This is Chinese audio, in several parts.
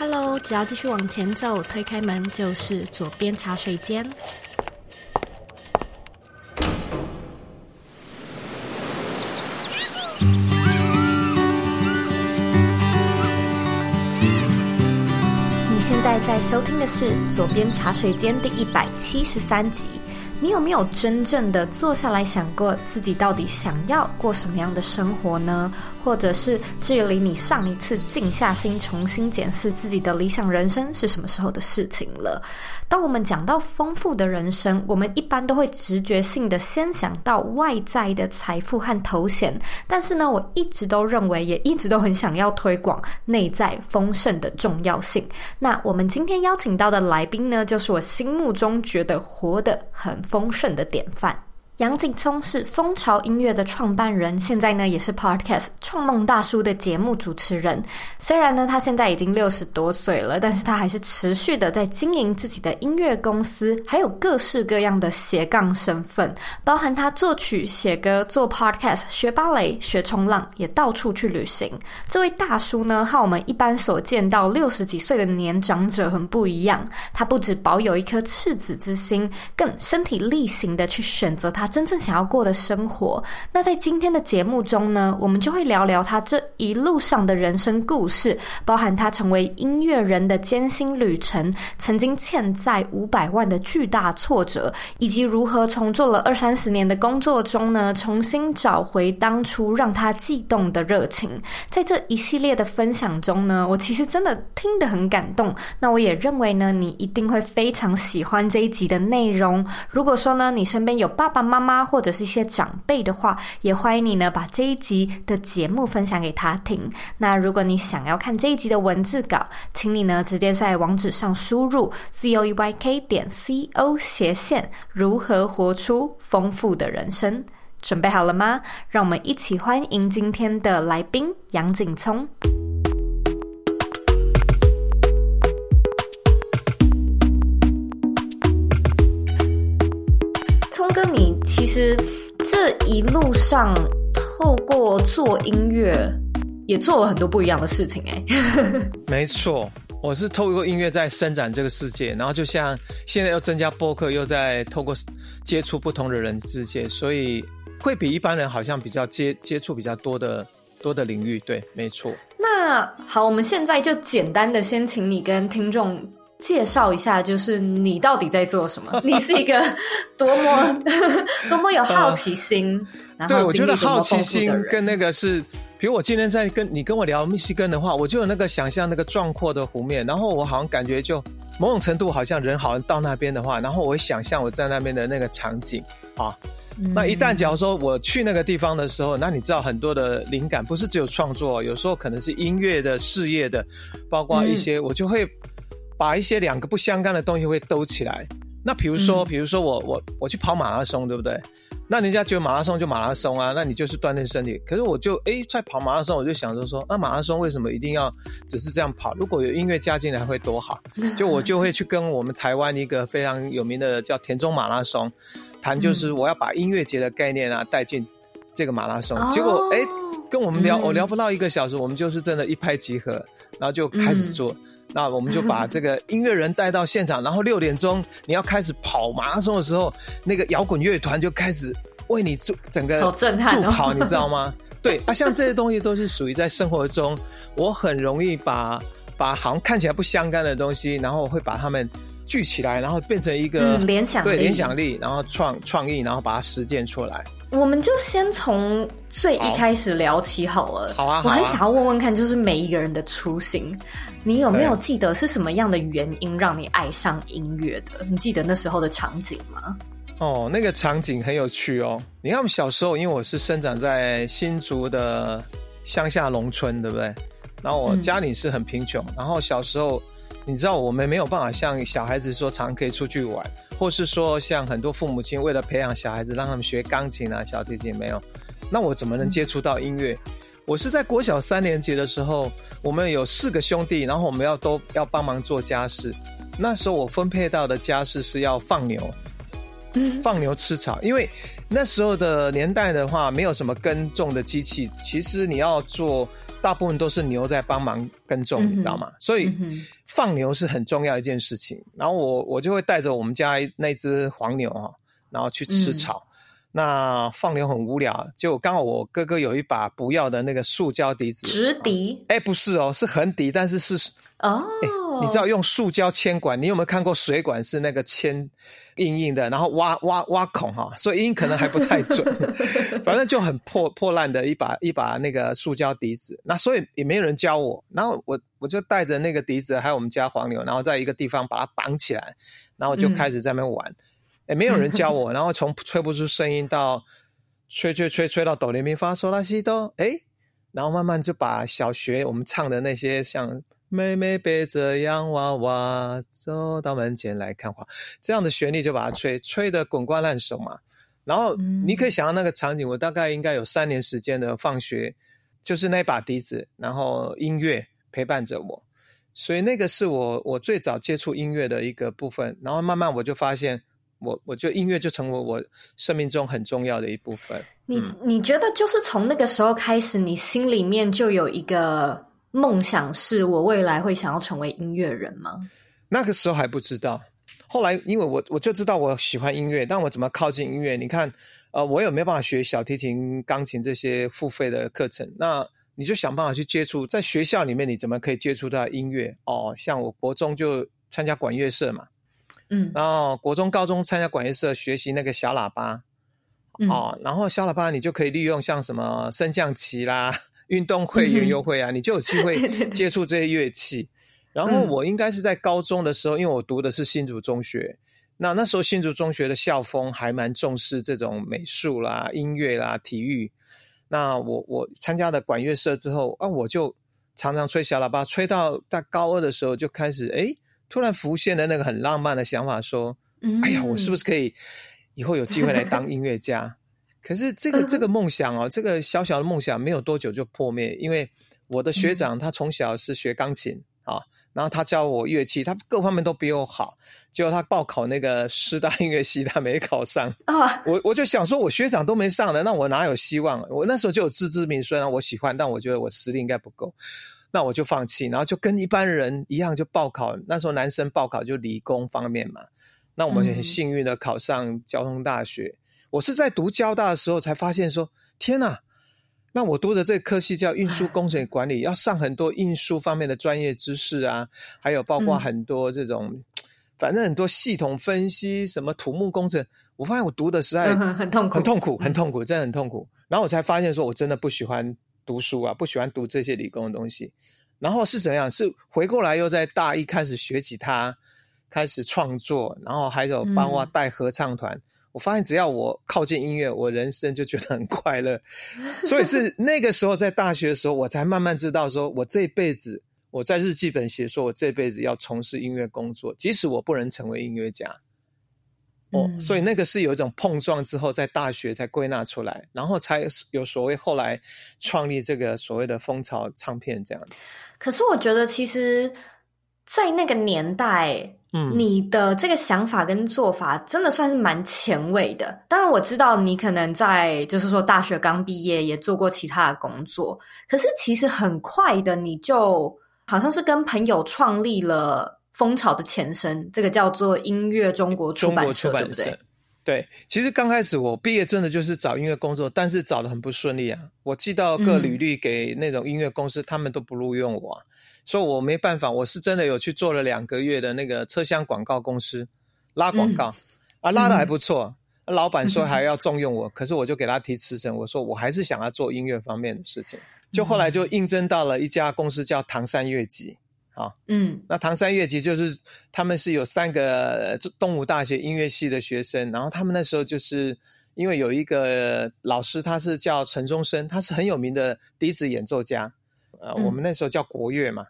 Hello，只要继续往前走，推开门就是左边茶水间。你现在在收听的是左边茶水间第一百七十三集。你有没有真正的坐下来想过自己到底想要过什么样的生活呢？或者是距离你上一次静下心重新检视自己的理想人生是什么时候的事情了？当我们讲到丰富的人生，我们一般都会直觉性的先想到外在的财富和头衔，但是呢，我一直都认为，也一直都很想要推广内在丰盛的重要性。那我们今天邀请到的来宾呢，就是我心目中觉得活得很丰盛的典范。杨景聪是蜂巢音乐的创办人，现在呢也是 Podcast 创梦大叔的节目主持人。虽然呢他现在已经六十多岁了，但是他还是持续的在经营自己的音乐公司，还有各式各样的斜杠身份，包含他作曲、写歌、做 Podcast、学芭蕾、学冲浪，也到处去旅行。这位大叔呢和我们一般所见到六十几岁的年长者很不一样，他不只保有一颗赤子之心，更身体力行的去选择他真正想要过的生活。那在今天的节目中呢，我们就会聊聊他这一路上的人生故事，包含他成为音乐人的艰辛旅程，曾经欠债五百万的巨大挫折，以及如何从做了二三十年的工作中呢，重新找回当初让他悸动的热情。在这一系列的分享中呢，我其实真的听得很感动。那我也认为呢，你一定会非常喜欢这一集的内容。如果说呢，你身边有爸爸妈妈，妈或者是一些长辈的话，也欢迎你呢把这一集的节目分享给他听。那如果你想要看这一集的文字稿，请你呢直接在网址上输入 z o e y k 点 c o 斜线如何活出丰富的人生。准备好了吗？让我们一起欢迎今天的来宾杨景聪。哥，你其实这一路上透过做音乐，也做了很多不一样的事情哎。没错，我是透过音乐在伸展这个世界，然后就像现在又增加播客，又在透过接触不同的人之间，所以会比一般人好像比较接接触比较多的多的领域。对，没错。那好，我们现在就简单的先请你跟听众。介绍一下，就是你到底在做什么？你是一个多么 多么有好奇心，呃、然后对，我觉得好奇心跟那个是，比如我今天在跟你跟我聊密西根的话，我就有那个想象那个壮阔的湖面，然后我好像感觉就某种程度好像人好像到那边的话，然后我会想象我在那边的那个场景啊。嗯、那一旦假如说我去那个地方的时候，那你知道很多的灵感不是只有创作，有时候可能是音乐的、事业的，包括一些我就会。把一些两个不相干的东西会兜起来。那比如说，比如说我我我去跑马拉松，对不对？那人家觉得马拉松就马拉松啊，那你就是锻炼身体。可是我就诶在跑马拉松，我就想着说，那马拉松为什么一定要只是这样跑？如果有音乐加进来会多好。就我就会去跟我们台湾一个非常有名的叫田中马拉松谈，就是我要把音乐节的概念啊带进这个马拉松。结果诶跟我们聊，我聊不到一个小时，我们就是真的一拍即合，然后就开始做。那我们就把这个音乐人带到现场，然后六点钟你要开始跑马拉松的时候，那个摇滚乐团就开始为你做整个助跑，你知道吗？对啊，像这些东西都是属于在生活中，我很容易把把好像看起来不相干的东西，然后会把它们聚起来，然后变成一个联想对联想力，然后创创意，然后把它实践出来。我们就先从最一开始聊起好了。好啊，我很想要问问看，就是每一个人的初心，你有没有记得是什么样的原因让你爱上音乐的？你记得那时候的场景吗？哦，那个场景很有趣哦。你看我们小时候，因为我是生长在新竹的乡下农村，对不对？然后我家里是很贫穷，嗯、然后小时候。你知道我们没有办法像小孩子说常可以出去玩，或是说像很多父母亲为了培养小孩子让他们学钢琴啊、小提琴没有，那我怎么能接触到音乐？我是在国小三年级的时候，我们有四个兄弟，然后我们要都要帮忙做家事。那时候我分配到的家事是要放牛，放牛吃草，因为那时候的年代的话，没有什么耕种的机器，其实你要做，大部分都是牛在帮忙耕种，你知道吗？所以放牛是很重要一件事情。然后我我就会带着我们家那只黄牛啊，然后去吃草。那放牛很无聊，就刚好我哥哥有一把不要的那个塑胶笛子，直笛？哎，不是哦，是横笛，但是是。哦、oh.，你知道用塑胶铅管？你有没有看过水管是那个铅硬硬的，然后挖挖挖孔哈，所以音可能还不太准。反正就很破破烂的一把一把那个塑胶笛子，那所以也没有人教我。然后我我就带着那个笛子，还有我们家黄牛，然后在一个地方把它绑起来，然后就开始在那边玩。也、嗯、没有人教我。然后从吹不出声音到吹吹吹吹到哆来咪发嗦拉西哆，哎，然后慢慢就把小学我们唱的那些像。妹妹背着洋娃娃走到门前来看花，这样的旋律就把它吹吹得滚瓜烂熟嘛。然后你可以想象那个场景，我大概应该有三年时间的放学，就是那把笛子，然后音乐陪伴着我，所以那个是我我最早接触音乐的一个部分。然后慢慢我就发现，我我觉得音乐就成为我生命中很重要的一部分。你你觉得就是从那个时候开始，你心里面就有一个。梦想是我未来会想要成为音乐人吗？那个时候还不知道，后来因为我我就知道我喜欢音乐，但我怎么靠近音乐？你看，呃，我也没办法学小提琴、钢琴这些付费的课程，那你就想办法去接触，在学校里面你怎么可以接触到音乐？哦，像我国中就参加管乐社嘛，嗯，然后国中、高中参加管乐社学习那个小喇叭，哦，然后小喇叭你就可以利用像什么升降旗啦。运动会、园游会啊，你就有机会 接触这些乐器。然后我应该是在高中的时候，因为我读的是新竹中学，那那时候新竹中学的校风还蛮重视这种美术啦、音乐啦、体育。那我我参加了管乐社之后啊，我就常常吹小喇叭，吹到大高二的时候就开始，哎，突然浮现了那个很浪漫的想法，说，哎呀，我是不是可以以后有机会来当音乐家？可是这个这个梦想哦，这个小小的梦想没有多久就破灭，因为我的学长他从小是学钢琴啊，然后他教我乐器，他各方面都比我好，结果他报考那个师大音乐系，他没考上 啊。我我就想说，我学长都没上的，那我哪有希望？我那时候就有自知之明，虽然我喜欢，但我觉得我实力应该不够，那我就放弃，然后就跟一般人一样就报考。那时候男生报考就理工方面嘛，那我们很幸运的考上交通大学。我是在读交大的时候才发现说，天哪！那我读的这个科系叫运输工程管理，要上很多运输方面的专业知识啊，还有包括很多这种，嗯、反正很多系统分析，什么土木工程。我发现我读的实在很痛苦，很痛苦，很痛苦，真的很痛苦。然后我才发现说，我真的不喜欢读书啊，不喜欢读这些理工的东西。然后是怎样？是回过来又在大一开始学吉他，开始创作，然后还有帮我带合唱团。嗯我发现只要我靠近音乐，我人生就觉得很快乐。所以是 那个时候在大学的时候，我才慢慢知道说，我这辈子我在日记本写说，我这辈子要从事音乐工作，即使我不能成为音乐家。哦，所以那个是有一种碰撞之后，在大学才归纳出来，然后才有所谓后来创立这个所谓的蜂巢唱片这样子。可是我觉得，其实，在那个年代。嗯，你的这个想法跟做法真的算是蛮前卫的。当然，我知道你可能在就是说大学刚毕业也做过其他的工作，可是其实很快的你就好像是跟朋友创立了蜂巢的前身，这个叫做音乐中国出版社，对不对？对，其实刚开始我毕业真的就是找音乐工作，但是找的很不顺利啊。我寄到各履历给那种音乐公司，嗯，他们都不录用我啊。所以我没办法，我是真的有去做了两个月的那个车厢广告公司，拉广告，嗯、啊，拉的还不错。嗯、老板说 还要重用我，嗯，可是我就给他提辞呈，我说我还是想要做音乐方面的事情。就后来就应征到了一家公司叫唐山乐集，啊，嗯，那唐山乐集就是他们是有三个东吴大学音乐系的学生，然后他们那时候就是因为有一个老师，他是叫陈忠生，他是很有名的笛子演奏家。呃，我们那时候叫国乐嘛，哦，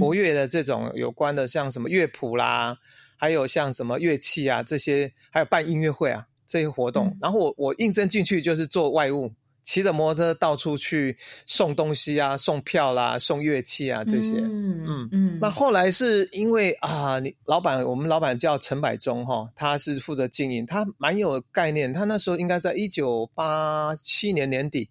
国乐的这种有关的，像什么乐谱啦，还有像什么乐器啊这些，还有办音乐会啊这些活动。然后我我应征进去就是做外务骑着摩托车到处去送东西啊，送票啦，送乐器啊这些。嗯嗯嗯。那后来是因为啊，你老板，我们老板叫陈百忠哈，他是负责经营，他蛮有概念。他那时候应该在一九八七年年底，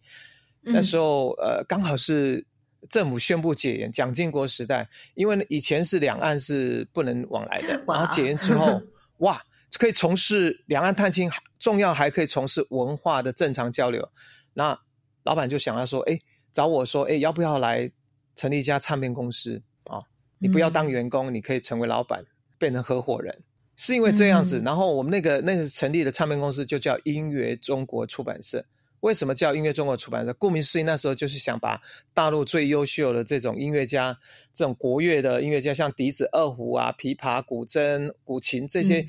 嗯、那时候呃，刚好是政府宣布解严，蒋经国时代，因为以前是两岸是不能往来的，然后解严之后，哇。可以从事两岸探亲，重要还可以从事文化的正常交流。那老板就想要说，哎，找我说，哎，要不要来成立一家唱片公司啊？你不要当员工，嗯、你可以成为老板，变成合伙人。是因为这样子，嗯、然后我们那个那个成立的唱片公司就叫音乐中国出版社。为什么叫音乐中国出版社？顾名思义，那时候就是想把大陆最优秀的这种音乐家，这种国乐的音乐家，像笛子、二胡啊、琵琶、古筝、古琴这些。嗯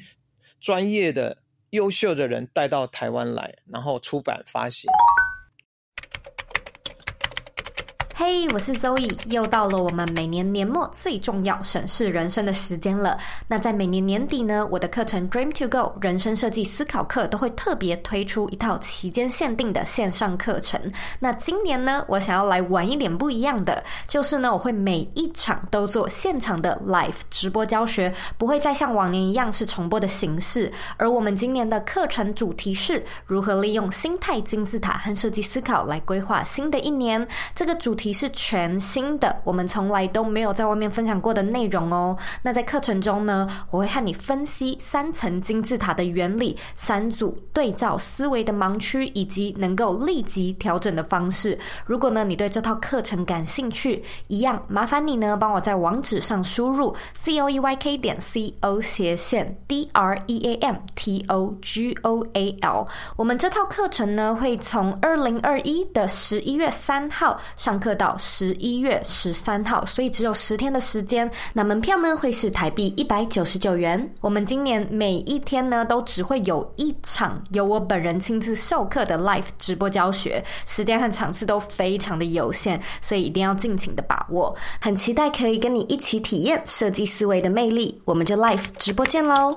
专业的、优秀的人带到台湾来，然后出版发行。嘿，hey, 我是 Zoe，又到了我们每年年末最重要审视人生的时间了。那在每年年底呢，我的课程 Dream to Go 人生设计思考课都会特别推出一套期间限定的线上课程。那今年呢，我想要来玩一点不一样的，就是呢，我会每一场都做现场的 live 直播教学，不会再像往年一样是重播的形式。而我们今年的课程主题是如何利用心态金字塔和设计思考来规划新的一年。这个主题。是全新的，我们从来都没有在外面分享过的内容哦。那在课程中呢，我会和你分析三层金字塔的原理、三组对照思维的盲区，以及能够立即调整的方式。如果呢，你对这套课程感兴趣，一样麻烦你呢，帮我在网址上输入 c o e y k 点 c o 斜线 d r e a m t o g o a l。我们这套课程呢，会从二零二一的十一月三号上课。到十一月十三号，所以只有十天的时间。那门票呢，会是台币一百九十九元。我们今年每一天呢，都只会有一场由我本人亲自授课的 live 直播教学，时间和场次都非常的有限，所以一定要尽情的把握。很期待可以跟你一起体验设计思维的魅力，我们就 live 直播见喽！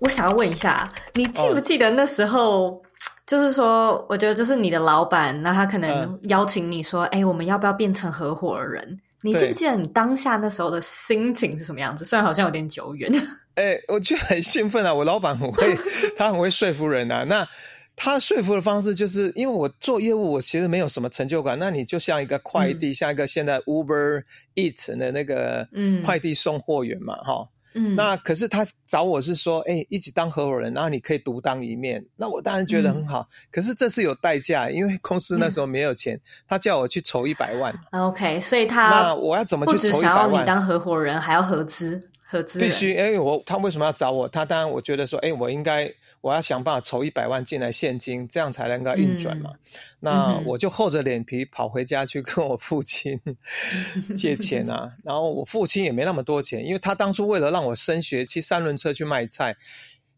我想要问一下，你记不记得那时候？Oh. 就是说，我觉得就是你的老板，那他可能邀请你说：“哎、嗯，我们要不要变成合伙人？”你记不记得你当下那时候的心情是什么样子？虽然好像有点久远。哎，我就很兴奋啊！我老板很会，他很会说服人啊。那他说服的方式就是，因为我做业务，我其实没有什么成就感。那你就像一个快递，嗯、像一个现在 Uber Eats 的那个快递送货员嘛，哈、嗯。嗯，那可是他找我是说，哎、欸，一起当合伙人，然后你可以独当一面。那我当然觉得很好，嗯、可是这是有代价，因为公司那时候没有钱，嗯、他叫我去筹一百万。OK，所以他那我要怎么去筹一百万？不只想要你当合伙人，还要合资。必须，哎，我他为什么要找我？他当然，我觉得说，哎，我应该我要想办法筹一百万进来现金，这样才能够运转嘛。嗯、那我就厚着脸皮跑回家去跟我父亲借钱啊。然后我父亲也没那么多钱，因为他当初为了让我升学，骑三轮车去卖菜，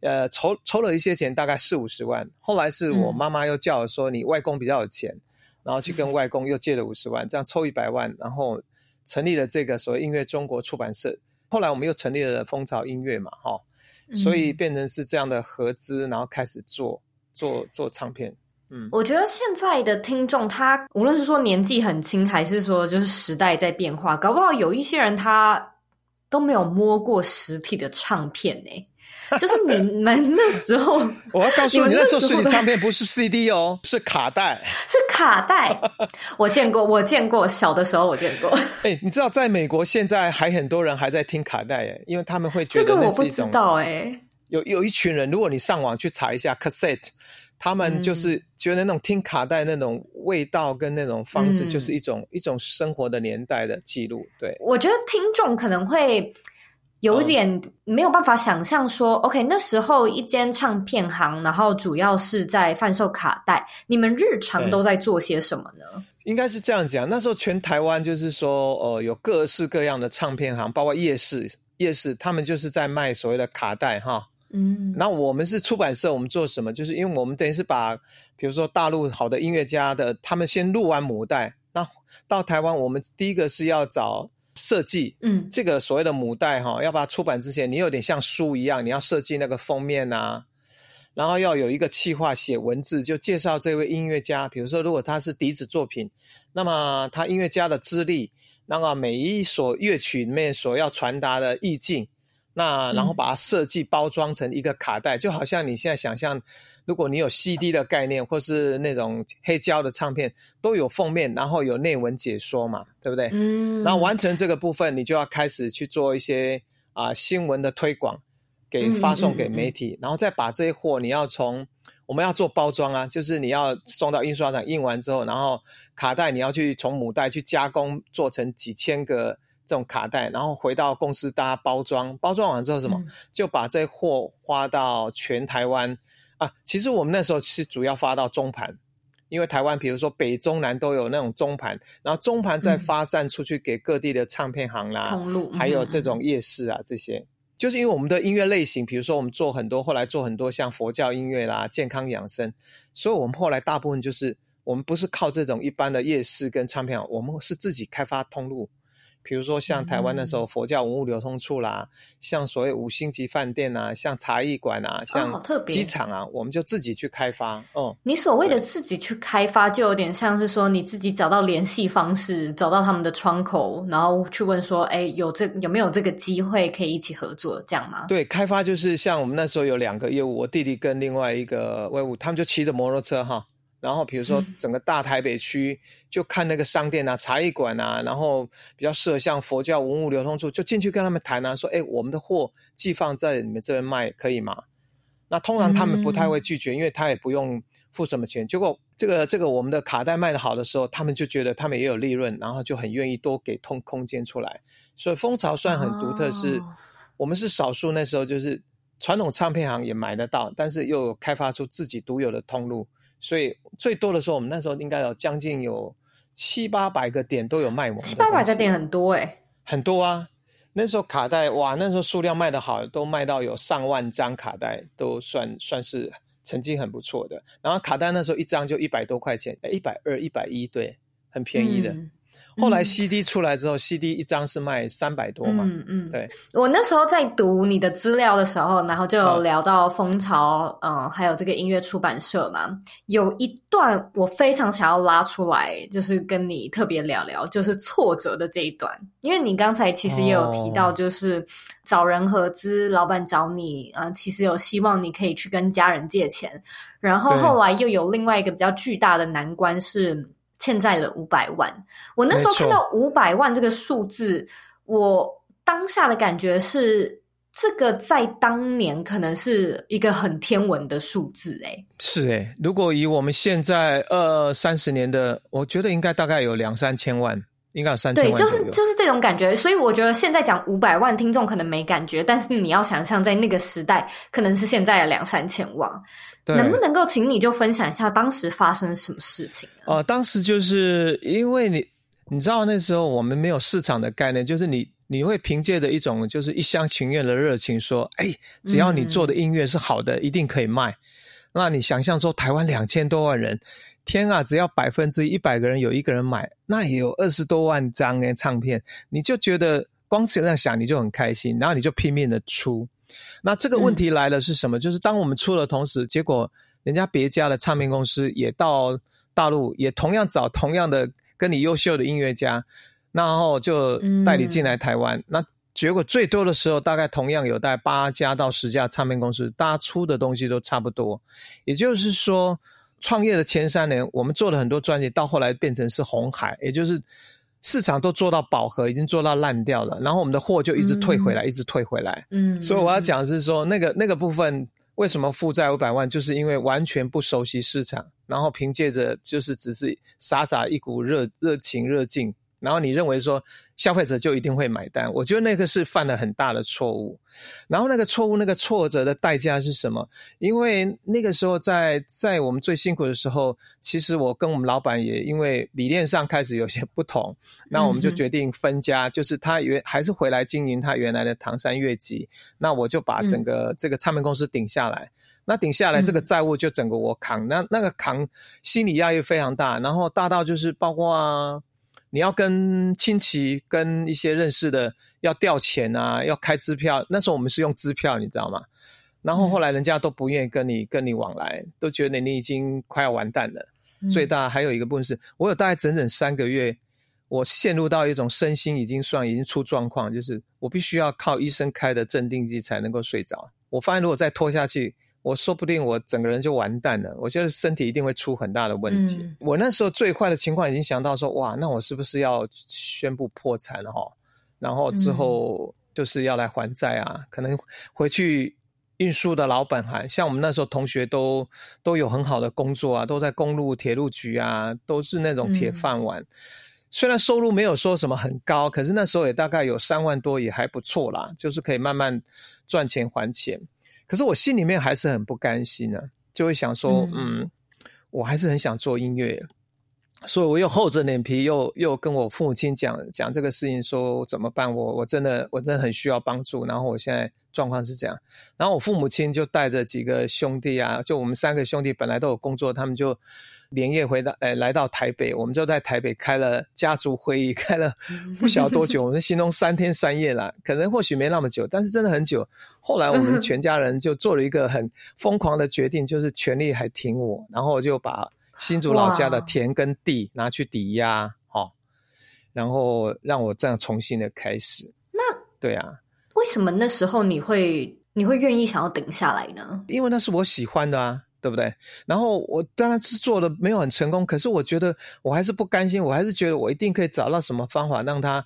呃，筹筹了一些钱，大概四五十万。后来是我妈妈又叫我说，你外公比较有钱，然后去跟外公又借了五十万，这样凑一百万，然后成立了这个所谓音乐中国出版社。后来我们又成立了蜂巢音乐嘛，哈，所以变成是这样的合资，然后开始做做做唱片。嗯，我觉得现在的听众，他无论是说年纪很轻，还是说就是时代在变化，搞不好有一些人他都没有摸过实体的唱片呢。就是你们那时候，我要告诉你，你那时候实体唱片不是 CD 哦，是卡带，是卡带。我见过，我见过，小的时候我见过。哎、欸，你知道，在美国现在还很多人还在听卡带，哎，因为他们会觉得那是一种。这个我不知道，哎。有有一群人，如果你上网去查一下 cassette，他们就是觉得那种听卡带那种味道跟那种方式，就是一种、嗯、一种生活的年代的记录。对，我觉得听众可能会。有点没有办法想象说，嗯，OK，那时候一间唱片行，然后主要是在贩售卡带，你们日常都在做些什么呢？应该是这样讲，那时候全台湾就是说，呃，有各式各样的唱片行，包括夜市，夜市他们就是在卖所谓的卡带，哈，嗯，那我们是出版社，我们做什么？就是因为我们等于是把，比如说大陆好的音乐家的，他们先录完母带，那到台湾，我们第一个是要找。设计，嗯，这个所谓的母带哈，要把它出版之前，你有点像书一样，你要设计那个封面啊，然后要有一个企划写文字，就介绍这位音乐家。比如说，如果他是笛子作品，那么他音乐家的资历，那么每一首乐曲里面所要传达的意境，那然后把它设计包装成一个卡带，嗯、就好像你现在想象，如果你有 CD 的概念，或是那种黑胶的唱片，都有封面，然后有内文解说嘛，对不对？嗯。然后完成这个部分，你就要开始去做一些啊、呃、新闻的推广。给发送给媒体，嗯嗯嗯、然后再把这些货，你要从我们要做包装啊，就是你要送到印刷厂印完之后，然后卡带你要去从母带去加工，做成几千个这种卡带，然后回到公司大家包装，包装完之后什么，嗯、就把这些货发到全台湾啊。其实我们那时候是主要发到中盘，因为台湾比如说北中南都有那种中盘，然后中盘再发散出去给各地的唱片行啦，还有这种夜市啊这些。就是因为我们的音乐类型，比如说我们做很多，后来做很多像佛教音乐啦、健康养生，所以我们后来大部分就是我们不是靠这种一般的夜市跟唱片，我们是自己开发通路。比如说像台湾那时候佛教文物流通处啦，嗯、像所谓五星级饭店啊，像茶艺馆啊，像机场啊，哦、我们就自己去开发。哦，你所谓的自己去开发，就有点像是说你自己找到联系方式，找到他们的窗口，然后去问说，哎，有这有没有这个机会可以一起合作，这样吗？对，开发就是像我们那时候有两个业务，我弟弟跟另外一个业务，他们就骑着摩托车哈。然后比如说整个大台北区，就看那个商店啊、茶艺馆啊，然后比较适合像佛教文物流通处，就进去跟他们谈啊，说：“哎，我们的货寄放在你们这边卖，可以吗？”那通常他们不太会拒绝，嗯、因为他也不用付什么钱。结果这个这个我们的卡带卖的好的时候，他们就觉得他们也有利润，然后就很愿意多给通空间出来。所以蜂巢算很独特是，是、哦、我们是少数那时候就是传统唱片行也买得到，但是又开发出自己独有的通路。所以最多的时候，我们那时候应该有将近有七八百个点都有卖我们。七八百个点很多哎、欸、很多啊！那时候卡带哇，那时候数量卖的好，都卖到有上万张卡带，都算算是成绩很不错的。然后卡带那时候一张就一百多块钱，一百二、一百一，对，很便宜的。嗯后来 CD 出来之后、嗯、，CD 一张是卖三百多嘛？嗯嗯，对。我那时候在读你的资料的时候，然后就有聊到蜂巢，嗯、呃，还有这个音乐出版社嘛，有一段我非常想要拉出来，就是跟你特别聊聊，就是挫折的这一段。因为你刚才其实也有提到，就是找人合资，哦、老板找你，嗯、呃，其实有希望你可以去跟家人借钱，然后后来又有另外一个比较巨大的难关是。欠债了五百万，我那时候看到五百万这个数字，我当下的感觉是，这个在当年可能是一个很天文的数字，欸，诶，是诶，如果以我们现在二三十年的，我觉得应该大概有两三千万。应该有三千万。对，就是就是这种感觉，所以我觉得现在讲五百万，听众可能没感觉，但是你要想象在那个时代，可能是现在的两三千万。对能不能够请你就分享一下当时发生什么事情？哦、呃，当时就是因为你你知道那时候我们没有市场的概念，就是你你会凭借着一种就是一厢情愿的热情说，哎，只要你做的音乐是好的，嗯、一定可以卖。那你想象说台湾两千多万人。天啊！只要百分之一百个人有一个人买，那也有二十多万张诶唱片，你就觉得光这样想你就很开心，然后你就拼命的出。那这个问题来了是什么？就是当我们出了同时，结果人家别家的唱片公司也到大陆，也同样找同样的跟你优秀的音乐家，然后就带你进来台湾。那结果最多的时候，大概同样有带八家到十家唱片公司，大家出的东西都差不多。也就是说。创业的前三年，我们做了很多专辑，到后来变成是红海，也就是市场都做到饱和，已经做到烂掉了，然后我们的货就一直退回来，嗯、一直退回来。嗯，所以我要讲的是说，那个那个部分为什么负债五百万，就是因为完全不熟悉市场，然后凭借着就是只是傻傻一股热热情热劲。然后你认为说消费者就一定会买单？我觉得那个是犯了很大的错误。然后那个错误、那个挫折的代价是什么？因为那个时候在在我们最辛苦的时候，其实我跟我们老板也因为理念上开始有些不同，那我们就决定分家，嗯、就是他原还是回来经营他原来的唐山乐集，那我就把整个这个唱片公司顶下来。嗯、那顶下来这个债务就整个我扛，嗯、那那个扛心理压力非常大，然后大到就是包括。你要跟亲戚、跟一些认识的要调钱啊，要开支票。那时候我们是用支票，你知道吗？然后后来人家都不愿意跟你跟你往来，都觉得你已经快要完蛋了。嗯、最大还有一个部分是，我有大概整整三个月，我陷入到一种身心已经算已经出状况，就是我必须要靠医生开的镇定剂才能够睡着。我发现如果再拖下去，我说不定我整个人就完蛋了。我觉得身体一定会出很大的问题。嗯、我那时候最坏的情况已经想到说，哇，那我是不是要宣布破产了哈？然后之后就是要来还债啊，嗯、可能回去。运输的老本行，像我们那时候同学都都有很好的工作啊，都在公路铁路局啊，都是那种铁饭碗。嗯、虽然收入没有说什么很高，可是那时候也大概有三万多，也还不错啦，就是可以慢慢赚钱还钱。可是我心里面还是很不甘心呢、啊，就会想说，嗯，嗯，我还是很想做音乐。所以我又厚着脸皮又，又又跟我父母亲讲讲这个事情，说怎么办？我我真的我真的很需要帮助。然后我现在状况是这样。然后我父母亲就带着几个兄弟啊，就我们三个兄弟本来都有工作，他们就连夜回到，哎，来到台北。我们就在台北开了家族会议，开了 不晓得多久，我们形容三天三夜啦，可能或许没那么久，但是真的很久。后来我们全家人就做了一个很疯狂的决定，就是全力还挺我，然后就把。新竹老家的田跟地拿去抵押，哦，然后让我这样重新的开始。那对啊，为什么那时候你会你会愿意想要顶下来呢？因为那是我喜欢的啊，对不对？然后我当然是做的没有很成功，可是我觉得我还是不甘心，我还是觉得我一定可以找到什么方法让他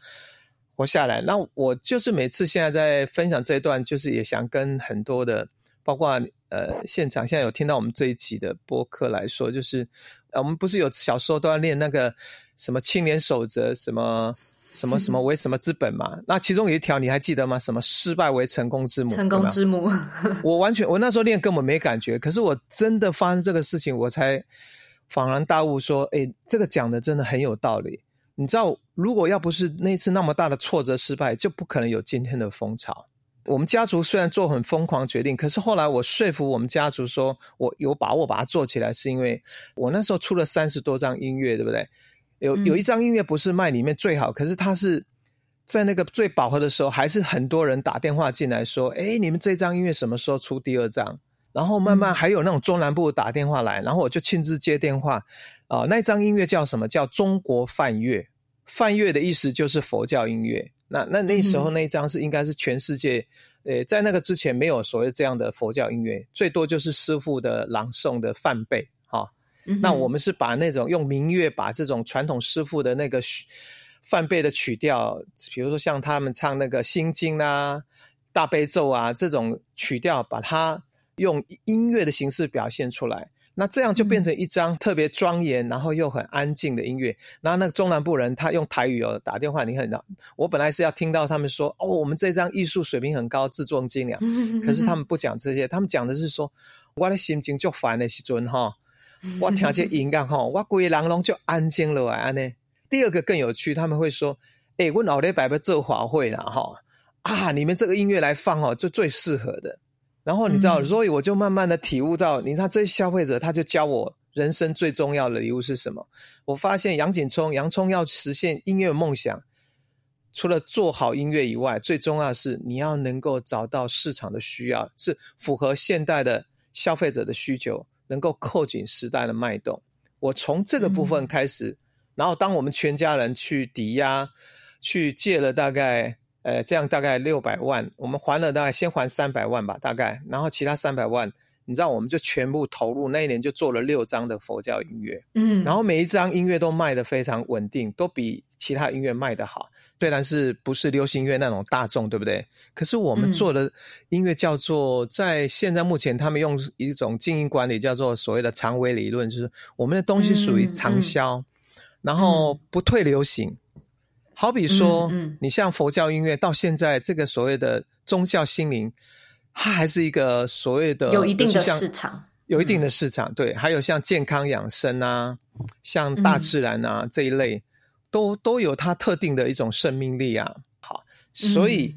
活下来。那我就是每次现在在分享这一段，就是也想跟很多的。包括呃，现场现在有听到我们这一期的播客来说，就是，我们不是有小时候都要练那个什么青年守则，什么什么什么为什么之本嘛？那其中有一条你还记得吗？什么失败为成功之母？成功之母。我完全，我那时候练根本没感觉，可是我真的发生这个事情，我才恍然大悟，说，诶，这个讲的真的很有道理。你知道，如果要不是那次那么大的挫折失败，就不可能有今天的风潮。我们家族虽然做很疯狂决定，可是后来我说服我们家族说，我有把握把它做起来，是因为我那时候出了三十多张音乐，对不对？有有一张音乐不是卖里面最好，可是它是在那个最饱和的时候，还是很多人打电话进来说，哎，你们这张音乐什么时候出第二张？然后慢慢还有那种中南部打电话来，然后我就亲自接电话。啊、呃，那张音乐叫什么？叫中国梵乐。梵乐的意思就是佛教音乐。那那那时候那一张是应该是全世界，呃、嗯，在那个之前没有所谓这样的佛教音乐，最多就是师傅的朗诵的梵呗。嗯、那我们是把那种用民乐把这种传统师傅的那个梵呗的曲调，比如说像他们唱那个心经啊、大悲咒啊这种曲调，把它用音乐的形式表现出来。那这样就变成一张特别庄严，然后又很安静的音乐。然后那个中南部人他用台语哦打电话，你很，我本来是要听到他们说哦，我们这张艺术水平很高，自重精良。可是他们不讲这些，他们讲的是说，我的心情就烦的时阵哈，我听这音乐吼，我规个人拢就安静了安呢。第二个更有趣，他们会说，哎、欸，我老爹摆不做华会啦哈啊，你们这个音乐来放哦，就最适合的。然后你知道，所以我就慢慢的体悟到，你看这些消费者，他就教我人生最重要的礼物是什么？我发现杨景聪，洋葱要实现音乐梦想，除了做好音乐以外，最重要的是你要能够找到市场的需要，是符合现代的消费者的需求，能够扣紧时代的脉动。我从这个部分开始，然后当我们全家人去抵押，去借了大概。呃，这样大概六百万，我们还了大概先还三百万吧，大概，然后其他三百万，你知道，我们就全部投入，那一年就做了六张的佛教音乐，嗯，然后每一张音乐都卖得非常稳定，都比其他音乐卖得好，虽然是不是流行音乐那种大众，对不对？可是我们做的音乐叫做，在现在目前他们用一种经营管理叫做所谓的长尾理论，就是我们的东西属于长销，嗯。嗯、然后不退流行。好比说，你像佛教音乐到现在这个所谓的宗教心灵，它还是一个所谓的有一定的市场，有一定的市场。对，还有像健康养生啊，像大自然啊、嗯、这一类，都都有它特定的一种生命力啊。好，所以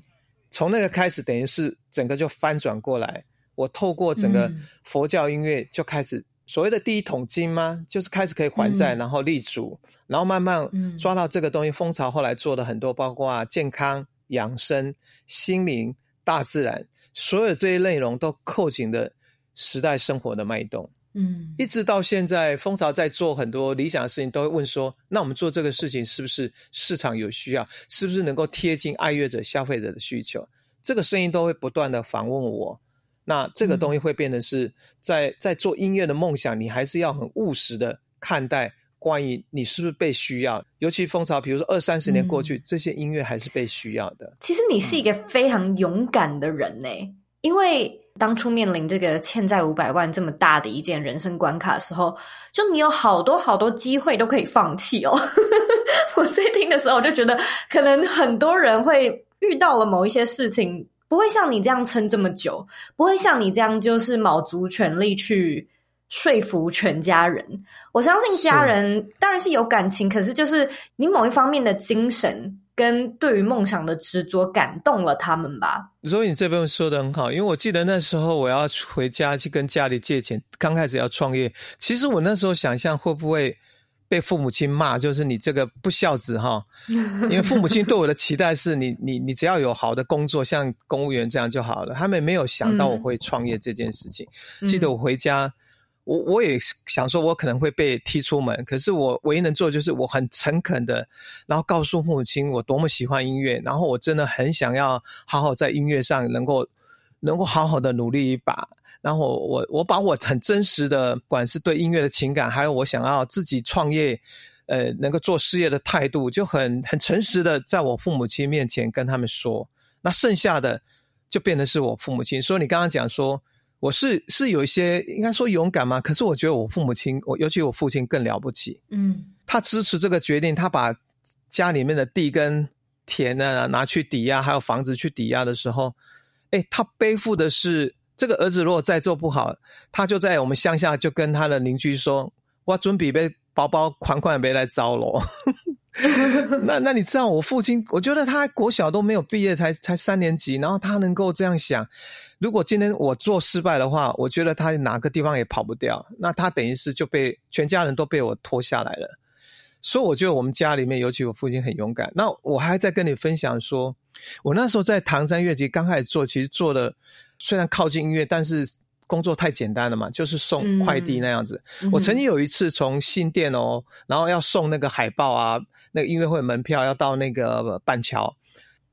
从那个开始，等于是整个就翻转过来。我透过整个佛教音乐就开始。所谓的第一桶金吗？就是开始可以还债，嗯、然后立足，然后慢慢抓到这个东西风潮。后来做的很多，包括健康、养生、心灵、大自然，所有这些内容都扣紧了时代生活的脉动。嗯，一直到现在，蜂巢在做很多理想的事情，都会问说：那我们做这个事情是不是市场有需要？是不是能够贴近爱乐者、消费者的需求？这个声音都会不断的访问我。那这个东西会变成是在在做音乐的梦想，你还是要很务实的看待关于你是不是被需要。尤其风潮，比如说二三十年过去，这些音乐还是被需要的。其实你是一个非常勇敢的人呢，因为。当初面临这个欠债五百万这么大的一件人生关卡的时候，就你有好多好多机会都可以放弃哦。我在听的时候，我就觉得可能很多人会遇到了某一些事情，不会像你这样撑这么久，不会像你这样就是卯足全力去说服全家人。我相信家人当然是有感情，可是就是你某一方面的精神。跟对于梦想的执着感动了他们吧。所以你这边说的很好，因为我记得那时候我要回家去跟家里借钱，刚开始要创业。其实我那时候想象会不会被父母亲骂，就是你这个不孝子哈。因为父母亲对我的期待是你你你只要有好的工作，像公务员这样就好了。他们没有想到我会创业这件事情。嗯、记得我回家。我我也想说，我可能会被踢出门，可是我唯一能做的就是我很诚恳的，然后告诉父母亲我多么喜欢音乐，然后我真的很想要好好在音乐上能够能够好好的努力一把，然后我我把我很真实的，不管是对音乐的情感，还有我想要自己创业，呃，能够做事业的态度，就很很诚实的在我父母亲面前跟他们说，那剩下的就变成是我父母亲。所以你刚刚讲说。我是是有一些应该说勇敢嘛，可是我觉得我父母亲，我尤其我父亲更了不起。嗯，他支持这个决定，他把家里面的地跟田呢拿去抵押，还有房子去抵押的时候，哎，他背负的是这个儿子如果再做不好，他就在我们乡下就跟他的邻居说：“我准备被包包款款别来招了。”那那你知道我父亲，我觉得他国小都没有毕业，才才三年级，然后他能够这样想。如果今天我做失败的话，我觉得他哪个地方也跑不掉。那他等于是就被全家人都被我拖下来了。所以我觉得我们家里面，尤其我父亲很勇敢。那我还在跟你分享说，我那时候在唐山乐集刚开始做，其实做的虽然靠近音乐，但是工作太简单了嘛，就是送快递那样子。嗯、我曾经有一次从新店哦，然后要送那个海报啊，那个音乐会门票要到那个板桥。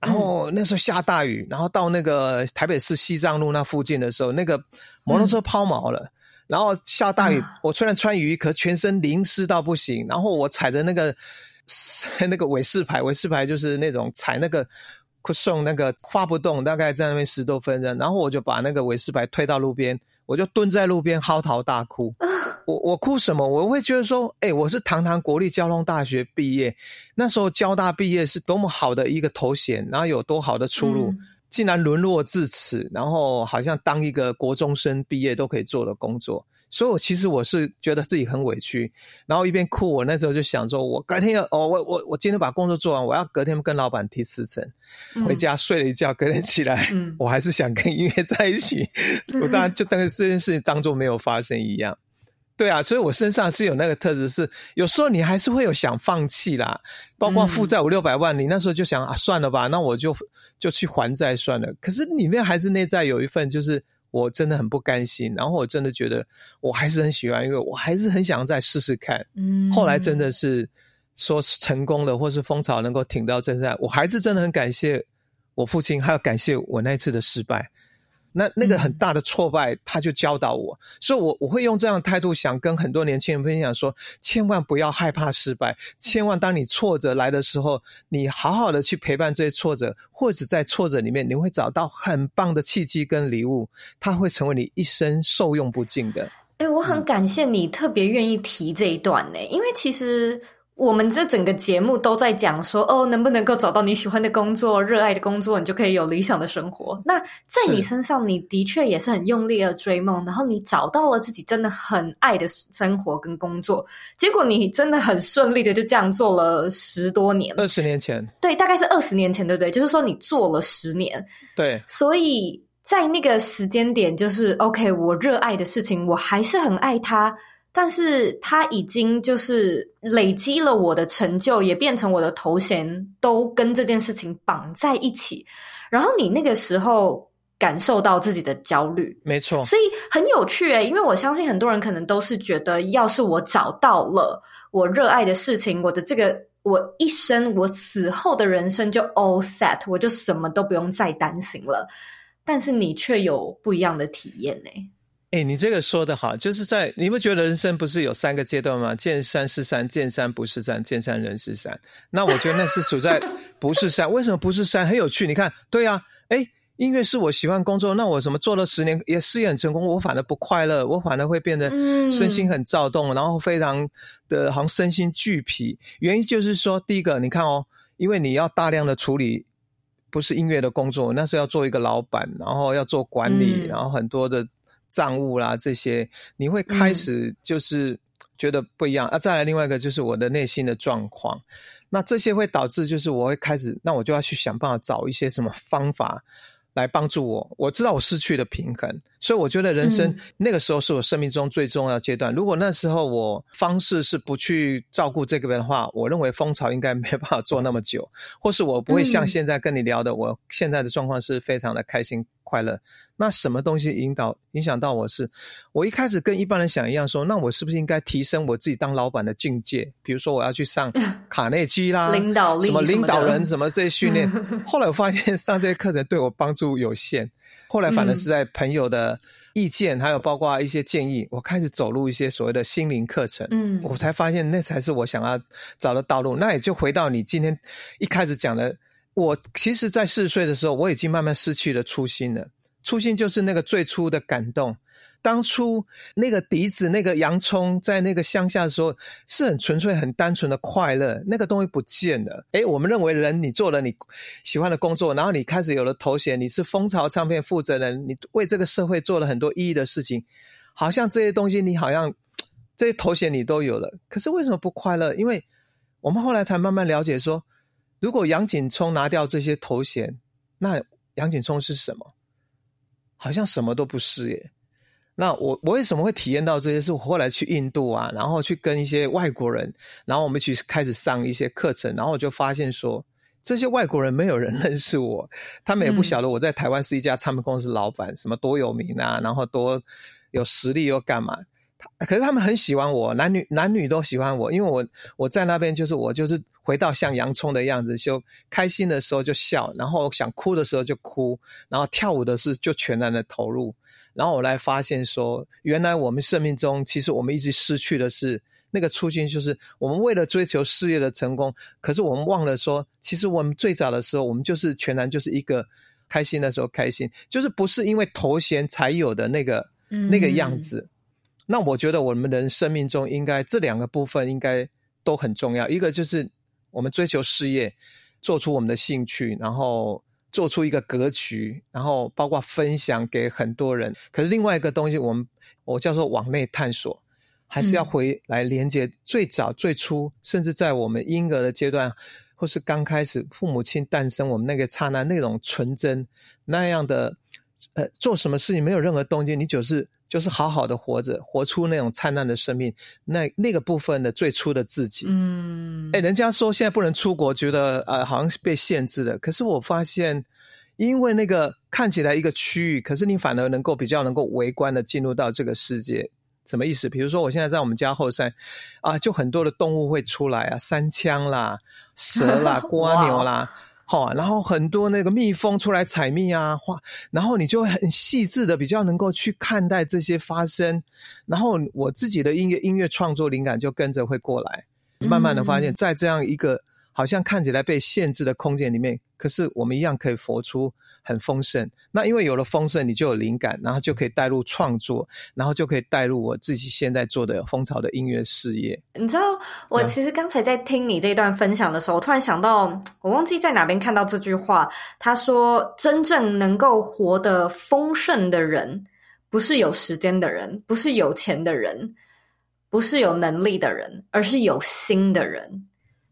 然后那时候下大雨，然后到那个台北市西藏路那附近的时候，那个摩托车抛锚了。嗯、然后下大雨，嗯、我虽然穿雨衣，可全身淋湿到不行。然后我踩着那个 那个伟士牌，伟士牌就是那种踩那个送那个发不动，大概在那边十多分钟。然后我就把那个伟士牌推到路边。我就蹲在路边嚎啕大哭，我我哭什么？我会觉得说，哎、欸，我是堂堂国立交通大学毕业，那时候交大毕业是多么好的一个头衔，然后有多好的出路，嗯、竟然沦落至此，然后好像当一个国中生毕业都可以做的工作。所以，我其实我是觉得自己很委屈，然后一边哭，我那时候就想说，我隔天要哦，我我我今天把工作做完，我要隔天跟老板提辞呈，嗯、回家睡了一觉，隔天起来，嗯、我还是想跟音乐在一起，我当然就当这件事情当做没有发生一样。对啊，所以我身上是有那个特质，是有时候你还是会有想放弃啦，包括负债五六百万，你那时候就想啊，算了吧，那我就就去还债算了。可是里面还是内在有一份就是。我真的很不甘心，然后我真的觉得我还是很喜欢，因为我还是很想再试试看。嗯，后来真的是说成功了，或是风潮能够挺到现在，我还是真的很感谢我父亲，还要感谢我那次的失败。那那个很大的挫败，他就教导我，所以我我会用这样的态度，想跟很多年轻人分享说：千万不要害怕失败，千万当你挫折来的时候，你好好的去陪伴这些挫折，或者在挫折里面，你会找到很棒的契机跟礼物，它会成为你一生受用不尽的。哎，我很感谢你特别愿意提这一段呢，因为其实。我们这整个节目都在讲说，哦，能不能够找到你喜欢的工作、热爱的工作，你就可以有理想的生活。那在你身上，你的确也是很用力的追梦，然后你找到了自己真的很爱的生活跟工作。结果你真的很顺利的就这样做了十多年，二十年前，对，大概是二十年前，对不对？就是说你做了十年，对。所以在那个时间点，就是 OK，我热爱的事情，我还是很爱它。但是它已经就是累积了我的成就，也变成我的头衔，都跟这件事情绑在一起。然后你那个时候感受到自己的焦虑，没错，所以很有趣诶，因为我相信很多人可能都是觉得，要是我找到了我热爱的事情，我的这个我一生，我死后的人生就 all set，我就什么都不用再担心了。但是你却有不一样的体验呢？哎、欸，你这个说的好，就是在你不觉得人生不是有三个阶段吗？见山是山，见山不是山，见山人是山。那我觉得那是处在 不是山。为什么不是山？很有趣。你看，对呀、啊，哎、欸，音乐是我喜欢工作，那我什么做了十年也事业很成功，我反而不快乐，我反而会变得身心很躁动，嗯、然后非常的好像身心俱疲。原因就是说，第一个，你看哦，因为你要大量的处理不是音乐的工作，那是要做一个老板，然后要做管理，嗯、然后很多的。账务啦，这些你会开始就是觉得不一样、嗯、啊。再来另外一个就是我的内心的状况，那这些会导致就是我会开始，那我就要去想办法找一些什么方法来帮助我。我知道我失去了平衡，所以我觉得人生那个时候是我生命中最重要的阶段。嗯、如果那时候我方式是不去照顾这个人的话，我认为蜂巢应该没办法做那么久，或是我不会像现在跟你聊的，嗯、我现在的状况是非常的开心快乐。那什么东西引导影响到我是？我一开始跟一般人想一样说，说那我是不是应该提升我自己当老板的境界？比如说我要去上 卡内基啦，领导力什么领导人什么这些训练。后来我发现上这些课程对我帮助有限。后来反而是在朋友的意见，嗯、还有包括一些建议，我开始走入一些所谓的心灵课程。嗯，我才发现那才是我想要找的道路。那也就回到你今天一开始讲的，我其实，在四十岁的时候，我已经慢慢失去了初心了。初心就是那个最初的感动，当初那个笛子、那个洋葱在那个乡下的时候，是很纯粹、很单纯的快乐。那个东西不见了。诶，我们认为人，你做了你喜欢的工作，然后你开始有了头衔，你是蜂巢唱片负责人，你为这个社会做了很多意义的事情，好像这些东西你好像这些头衔你都有了。可是为什么不快乐？因为我们后来才慢慢了解说，如果杨景聪拿掉这些头衔，那杨景聪是什么？好像什么都不是耶。那我我为什么会体验到这些？是我后来去印度啊，然后去跟一些外国人，然后我们去开始上一些课程，然后我就发现说，这些外国人没有人认识我，他们也不晓得我在台湾是一家唱片公司老板，什么多有名啊，然后多有实力又干嘛。可是他们很喜欢我，男女男女都喜欢我，因为我我在那边就是我就是回到像洋葱的样子，就开心的时候就笑，然后想哭的时候就哭，然后跳舞的事就全然的投入，然后我来发现说，原来我们生命中其实我们一直失去的是那个初心，就是我们为了追求事业的成功，可是我们忘了说，其实我们最早的时候，我们就是全然就是一个开心的时候开心，就是不是因为头衔才有的那个、那个样子。那我觉得我们人生命中应该这两个部分应该都很重要。一个就是我们追求事业，做出我们的兴趣，然后做出一个格局，然后包括分享给很多人。可是另外一个东西，我们我叫做往内探索，还是要回来连接最早最初，甚至在我们婴儿的阶段，或是刚开始父母亲诞生我们那个刹那那种纯真那样的，呃，做什么事情没有任何动机，你就是。就是好好的活着，活出那种灿烂的生命，那那个部分的最初的自己。嗯，哎，人家说现在不能出国，觉得呃好像是被限制的。可是我发现，因为那个看起来一个区域，可是你反而能够比较能够围观的进入到这个世界。什么意思？比如说我现在在我们家后山啊，就很多的动物会出来啊，山羌啦、蛇啦、蜗牛啦。好，然后很多那个蜜蜂出来采蜜啊，花，然后你就会很细致的比较能够去看待这些发生，然后我自己的音乐音乐创作灵感就跟着会过来，慢慢的发现，在这样一个。好像看起来被限制的空间里面，可是我们一样可以活出很丰盛。那因为有了丰盛，你就有灵感，然后就可以带入创作，然后就可以带入我自己现在做的蜂巢的音乐事业。你知道，我其实刚才在听你这段分享的时候，我突然想到，我忘记在哪边看到这句话。他说：“真正能够活得丰盛的人，不是有时间的人，不是有钱的人，不是有能力的人，而是有心的人。”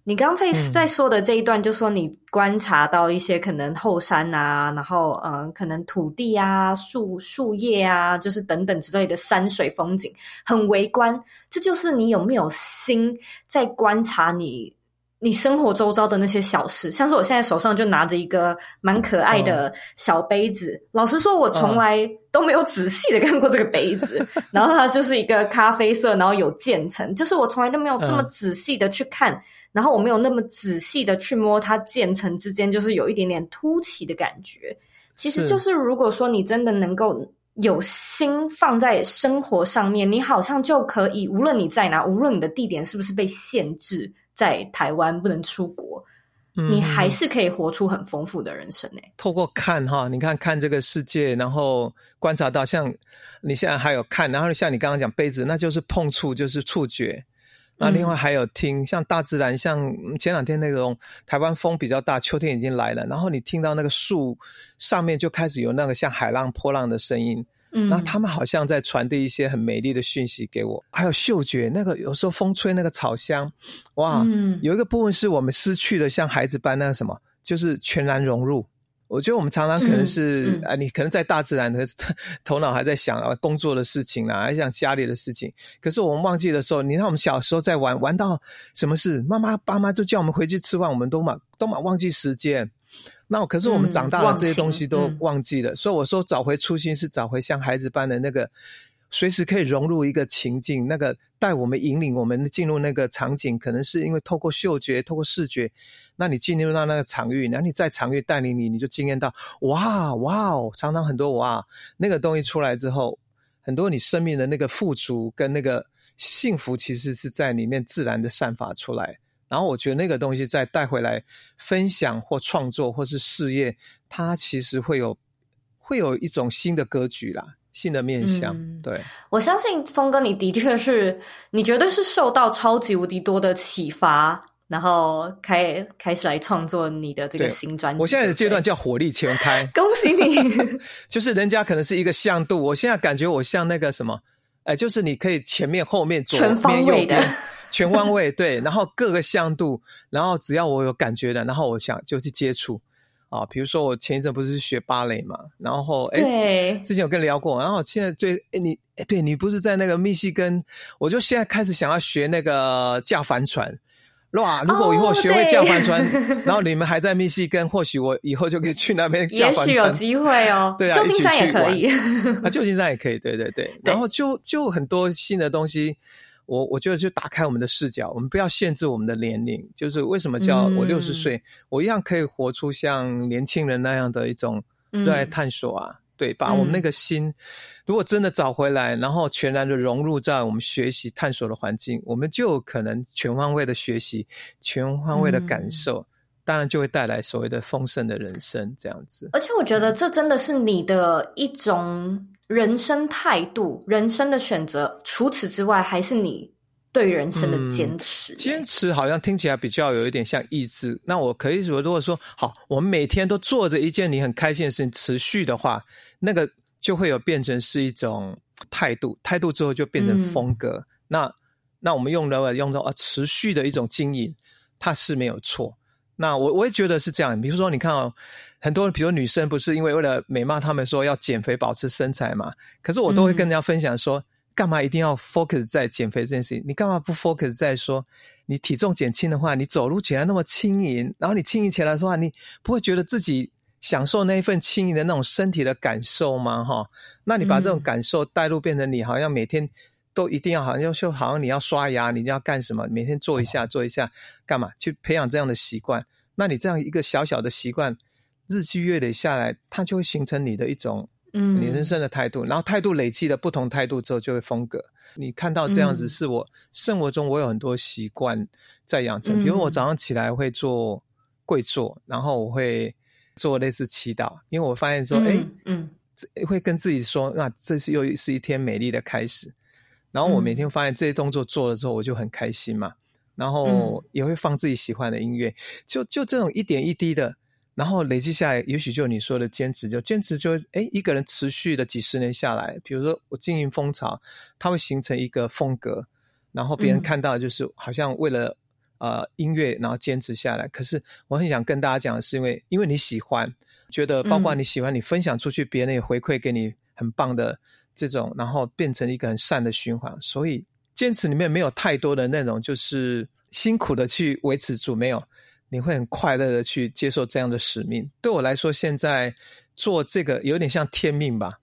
你刚才在说的这一段，就说你观察到一些可能后山啊，然后嗯，可能土地啊、树树叶啊，就是等等之类的山水风景，很微观。这就是你有没有心在观察你你生活周遭的那些小事。像是我现在手上就拿着一个蛮可爱的小杯子，哦、老实说，我从来都没有仔细的看过这个杯子。哦、然后它就是一个咖啡色，然后有渐层，就是我从来都没有这么仔细的去看。嗯然后我没有那么仔细的去摸它渐层之间，就是有一点点凸起的感觉。其实就是如果说你真的能够有心放在生活上面，你好像就可以，无论你在哪，无论你的地点是不是被限制在台湾不能出国，嗯，你还是可以活出很丰富的人生诶。透过看哈，你看看这个世界，然后观察到像你现在还有看，然后像你刚刚讲杯子，那就是碰触，就是触觉。那另外还有听，像大自然，像前两天那种台湾风比较大，秋天已经来了，然后你听到那个树上面就开始有那个像海浪波浪的声音，嗯，那他们好像在传递一些很美丽的讯息给我。还有嗅觉，那个有时候风吹那个草香，哇，嗯，有一个部分是我们失去的，像孩子般那个什么，就是全然融入。我觉得我们常常可能是、嗯嗯、啊，你可能在大自然的 头脑还在想啊工作的事情啊，还想家里的事情。可是我们忘记的时候，你看我们小时候在玩，玩到什么事，妈妈爸妈就叫我们回去吃饭，我们都嘛都嘛忘记时间。那可是我们长大了，这些东西都忘记了。嗯、所以我说找回初心是找回像孩子般的那个。随时可以融入一个情境，那个带我们引领我们进入那个场景，可能是因为透过嗅觉、透过视觉，那你进入到那个场域，然后你在场域带领你，你就惊艳到哇哇哦，常常很多哇，那个东西出来之后，很多你生命的那个富足跟那个幸福，其实是在里面自然的散发出来。然后我觉得那个东西再带回来分享或创作或是事业，它其实会有会有一种新的格局啦。新的面向，嗯、对，我相信松哥，你的确是，你绝对是受到超级无敌多的启发，然后开开始来创作你的这个新专辑。我现在的阶段叫火力全开，恭喜你！就是人家可能是一个向度，我现在感觉我像那个什么，哎，就是你可以前面、后面、左边、全方位的，全方位，对，然后各个向度，然后只要我有感觉的，然后我想就去接触。啊，比如说我前一阵不是学芭蕾嘛，然后哎，之前有跟你聊过，然后现在最哎你哎，对你不是在那个密西根，我就现在开始想要学那个驾帆船，哇！如果我以后学会驾帆船，哦、然后你们还在密西根，或许我以后就可以去那边驾帆船，也许有机会哦。对啊，旧金山也可以，啊，旧金山也可以，对对对，对然后就就很多新的东西。我我觉得就打开我们的视角，我们不要限制我们的年龄。就是为什么叫我六十岁，嗯、我一样可以活出像年轻人那样的一种热爱探索啊，嗯、对，把我们那个心，如果真的找回来，然后全然的融入在我们学习探索的环境，我们就有可能全方位的学习，全方位的感受，嗯、当然就会带来所谓的丰盛的人生这样子。而且我觉得这真的是你的一种。人生态度、人生的选择，除此之外，还是你对人生的坚持。坚持好像听起来比较有一点像意志。那我可以说，如果说好，我们每天都做着一件你很开心的事情，持续的话，那个就会有变成是一种态度，态度之后就变成风格。那那我们用了用到啊，持续的一种经营，它是没有错。那我我也觉得是这样。比如说，你看哦，很多比如女生不是因为为了美貌，她们说要减肥保持身材嘛？可是我都会跟人家分享说，干嘛一定要 focus 在减肥这件事情？你干嘛不 focus 在说，你体重减轻的话，你走路起来那么轻盈，然后你轻盈起来的话，你不会觉得自己享受那一份轻盈的那种身体的感受吗？哈，那你把这种感受带入，变成你好像每天。都一定要好像就好像你要刷牙，你要干什么？每天做一下做一下，干嘛？去培养这样的习惯。那你这样一个小小的习惯，日积月累下来，它就会形成你的一种嗯，你人生的态度。嗯、然后态度累积了不同态度之后，就会风格。你看到这样子，是我生活中我有很多习惯在养成。嗯、比如我早上起来会做跪坐，然后我会做类似祈祷，因为我发现说，哎，嗯，会跟自己说，那这是又是一天美丽的开始。然后我每天发现这些动作做了之后，我就很开心嘛。然后也会放自己喜欢的音乐，就就这种一点一滴的，然后累积下来，也许就你说的坚持，就坚持就诶一个人持续的几十年下来，比如说我经营蜂巢，它会形成一个风格，然后别人看到就是好像为了呃音乐，然后坚持下来。可是我很想跟大家讲的是，因为因为你喜欢，觉得包括你喜欢，你分享出去，别人也回馈给你很棒的这种，然后变成一个很善的循环。所以坚持里面没有太多的那种，就是辛苦的去维持住，没有，你会很快乐的去接受这样的使命。对我来说，现在做这个有点像天命吧。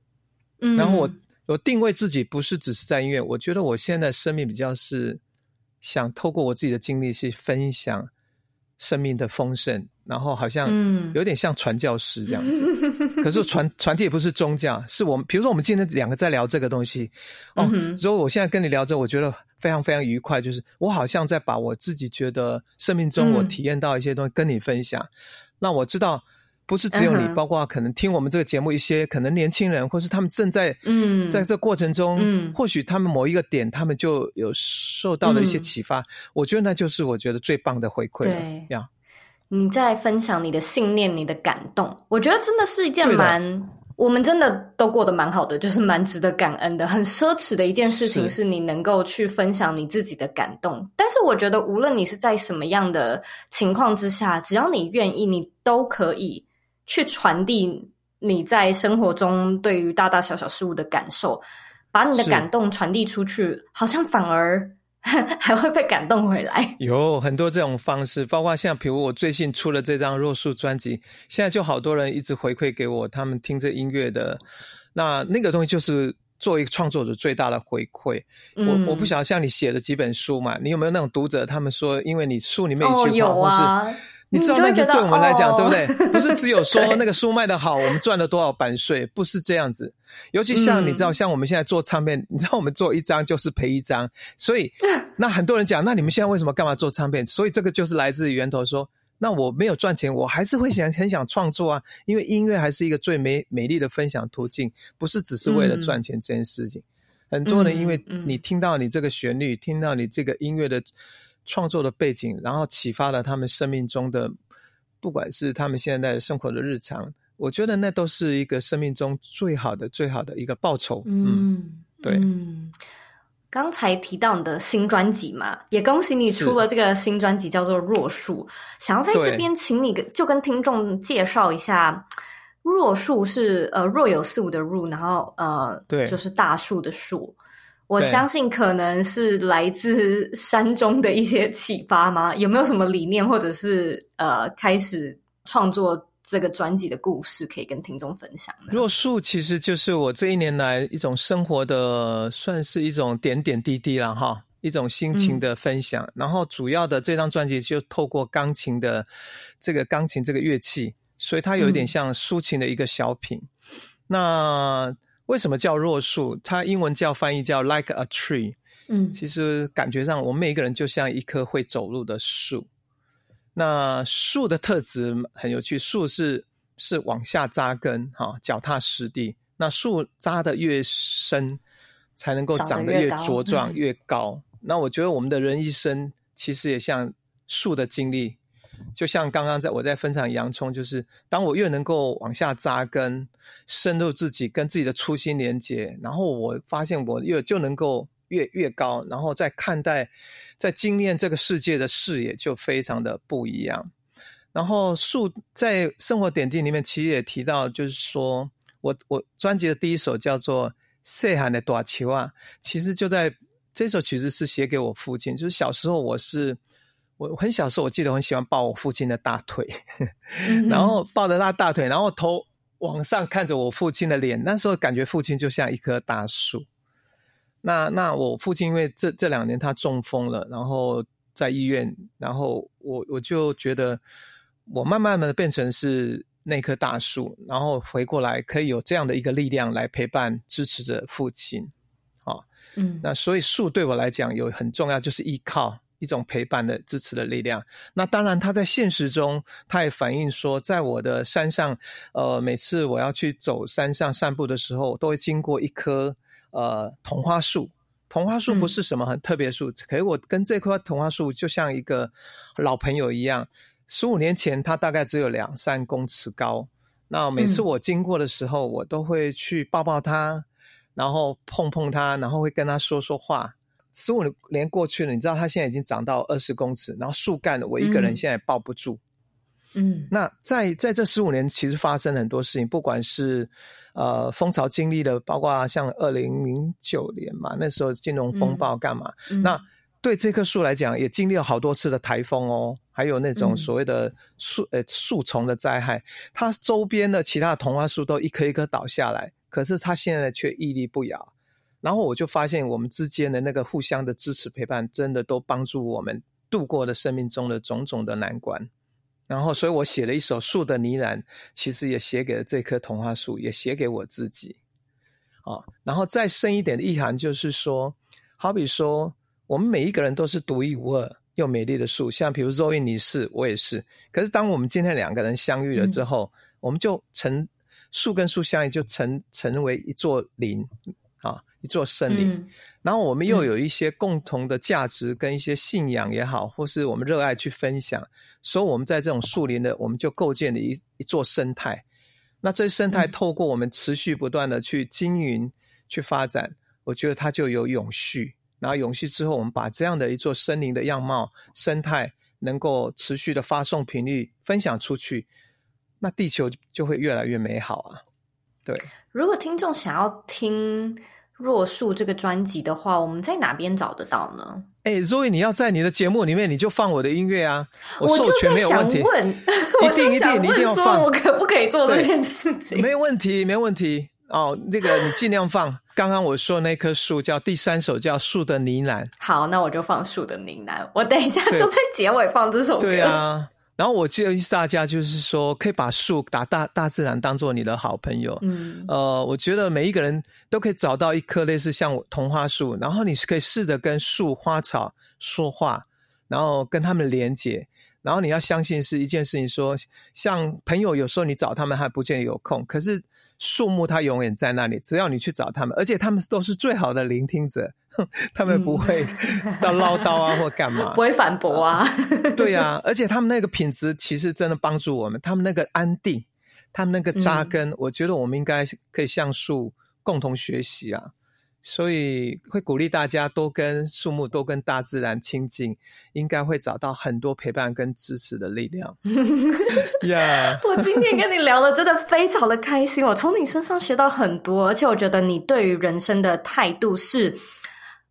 嗯，然后我。我定位自己不是只是在音乐，我觉得我现在生命比较是想透过我自己的经历去分享生命的丰盛，然后好像有点像传教士这样子。嗯、可是传 传递也不是宗教，是我们比如说我们今天两个在聊这个东西哦，所以我现在跟你聊着，我觉得非常非常愉快，就是我好像在把我自己觉得生命中我体验到一些东西跟你分享，那我知道。不是只有你，uh. 包括可能听我们这个节目一些可能年轻人，或是他们正在嗯，在这过程中，嗯，或许他们某一个点，他们就有受到了一些启发。嗯、我觉得那就是我觉得最棒的回馈。对呀，你在分享你的信念、你的感动，我觉得真的是一件蛮，我们真的都过得蛮好的，就是蛮值得感恩的。很奢侈的一件事情是你能够去分享你自己的感动。是但是我觉得，无论你是在什么样的情况之下，只要你愿意，你都可以。去传递你在生活中对于大大小小事物的感受，把你的感动传递出去，好像反而 还会被感动回来。有很多这种方式，包括像比如我最近出了这张《若树》专辑，现在就好多人一直回馈给我，他们听这音乐的，那那个东西就是作为一个创作者最大的回馈。嗯、我我不晓得像你写的几本书嘛，你有没有那种读者，他们说因为你书里面一句话，哦、或是。你知道那个对我们来讲，对不对？不是只有说那个书卖得好，我们赚了多少版税，不是这样子。尤其像你知道，像我们现在做唱片，你知道我们做一张就是赔一张，所以 那很多人讲，那你们现在为什么干嘛做唱片？所以这个就是来自源头说，那我没有赚钱，我还是会想很想创作啊，因为音乐还是一个最美美丽的分享途径，不是只是为了赚钱这件事情。很多人因为你听到你这个旋律，听到你这个音乐的。创作的背景，然后启发了他们生命中的，不管是他们现在生活的日常，我觉得那都是一个生命中最好的、最好的一个报酬。嗯，对。嗯，刚才提到你的新专辑嘛，也恭喜你出了这个新专辑，叫做《弱树》。想要在这边请你就跟听众介绍一下，《若树》是呃若有似无的若，然后呃对，就是大树的树。我相信可能是来自山中的一些启发吗？有没有什么理念，或者是呃，开始创作这个专辑的故事，可以跟听众分享呢？若树其实就是我这一年来一种生活的，算是一种点点滴滴了哈，一种心情的分享。嗯、然后主要的这张专辑就透过钢琴的这个钢琴这个乐器，所以它有一点像抒情的一个小品。嗯、那为什么叫弱树？它英文叫翻译叫 like a tree。嗯，其实感觉上我们每一个人就像一棵会走路的树。那树的特质很有趣，树是是往下扎根，哈，脚踏实地。那树扎的越深，才能够长得越茁壮越高。那我觉得我们的人一生其实也像树的经历。就像刚刚在我在分享洋葱，就是当我越能够往下扎根，深入自己，跟自己的初心连接，然后我发现我越就能够越越高，然后再看待、在经验这个世界的视野就非常的不一样。然后树在生活点滴里面其实也提到，就是说我我专辑的第一首叫做《细汉的大球》啊》，其实就在这首曲子是写给我父亲，就是小时候我是。我很小时候，我记得我很喜欢抱我父亲的大腿，然后抱着他大腿，然后头往上看着我父亲的脸。那时候感觉父亲就像一棵大树。那那我父亲因为这这两年他中风了，然后在医院，然后我我就觉得我慢慢的变成是那棵大树，然后回过来可以有这样的一个力量来陪伴支持着父亲。啊，嗯，那所以树对我来讲有很重要，就是依靠。一种陪伴的支持的力量。那当然，他在现实中，他也反映说，在我的山上，呃，每次我要去走山上散步的时候，都会经过一棵呃桐花树。桐花树不是什么很特别树，嗯、可是我跟这棵桐花树就像一个老朋友一样。十五年前，它大概只有两三公尺高。那每次我经过的时候，嗯、我都会去抱抱它，然后碰碰它，然后会跟它说说话。十五年过去了，你知道它现在已经长到二十公尺，然后树干我一个人现在抱不住。嗯，那在在这十五年，其实发生了很多事情，不管是呃风潮经历的，包括像二零零九年嘛，那时候金融风暴干嘛？嗯、那对这棵树来讲，也经历了好多次的台风哦，还有那种所谓的树、嗯、呃树丛的灾害，它周边的其他的桐花树都一棵一棵倒下来，可是它现在却屹立不摇。然后我就发现，我们之间的那个互相的支持陪伴，真的都帮助我们度过了生命中的种种的难关。然后，所以我写了一首《树的呢喃》，其实也写给了这棵桐花树，也写给我自己。啊，然后再深一点的意涵就是说，好比说，我们每一个人都是独一无二又美丽的树，像比如 Zoe 你是，我也是。可是当我们今天两个人相遇了之后，嗯、我们就成树跟树相遇，就成成为一座林啊。一座森林，嗯、然后我们又有一些共同的价值跟一些信仰也好，嗯、或是我们热爱去分享，所以我们在这种树林的，我们就构建了一一座生态。那这生态透过我们持续不断的去经营、去发展，我觉得它就有永续。然后永续之后，我们把这样的一座森林的样貌、生态能够持续的发送频率分享出去，那地球就会越来越美好啊！对，如果听众想要听。若树这个专辑的话，我们在哪边找得到呢？哎、欸，所以你要在你的节目里面，你就放我的音乐啊！我授权没有问题，我一定一定你一定要放，我可不可以做这件事情？没问题，没问题哦。那个你尽量放。刚刚我说那棵树叫第三首叫《树的呢喃》。好，那我就放《树的呢喃》。我等一下就在结尾放这首歌。对啊。然后我建议大家就是说，可以把树打大大自然当做你的好朋友。嗯，呃，我觉得每一个人都可以找到一棵类似像桐花树，然后你是可以试着跟树花草说话，然后跟他们连接。然后你要相信是一件事情说，说像朋友有时候你找他们还不见得有空，可是。树木它永远在那里，只要你去找他们，而且他们都是最好的聆听者，他们不会到唠叨啊或干嘛，不会反驳啊。对呀、啊，而且他们那个品质其实真的帮助我们，他们那个安定，他们那个扎根，嗯、我觉得我们应该可以向树共同学习啊。所以会鼓励大家多跟树木、多跟大自然亲近，应该会找到很多陪伴跟支持的力量。呀 Yeah，我今天跟你聊的真的非常的开心，我从你身上学到很多，而且我觉得你对于人生的态度是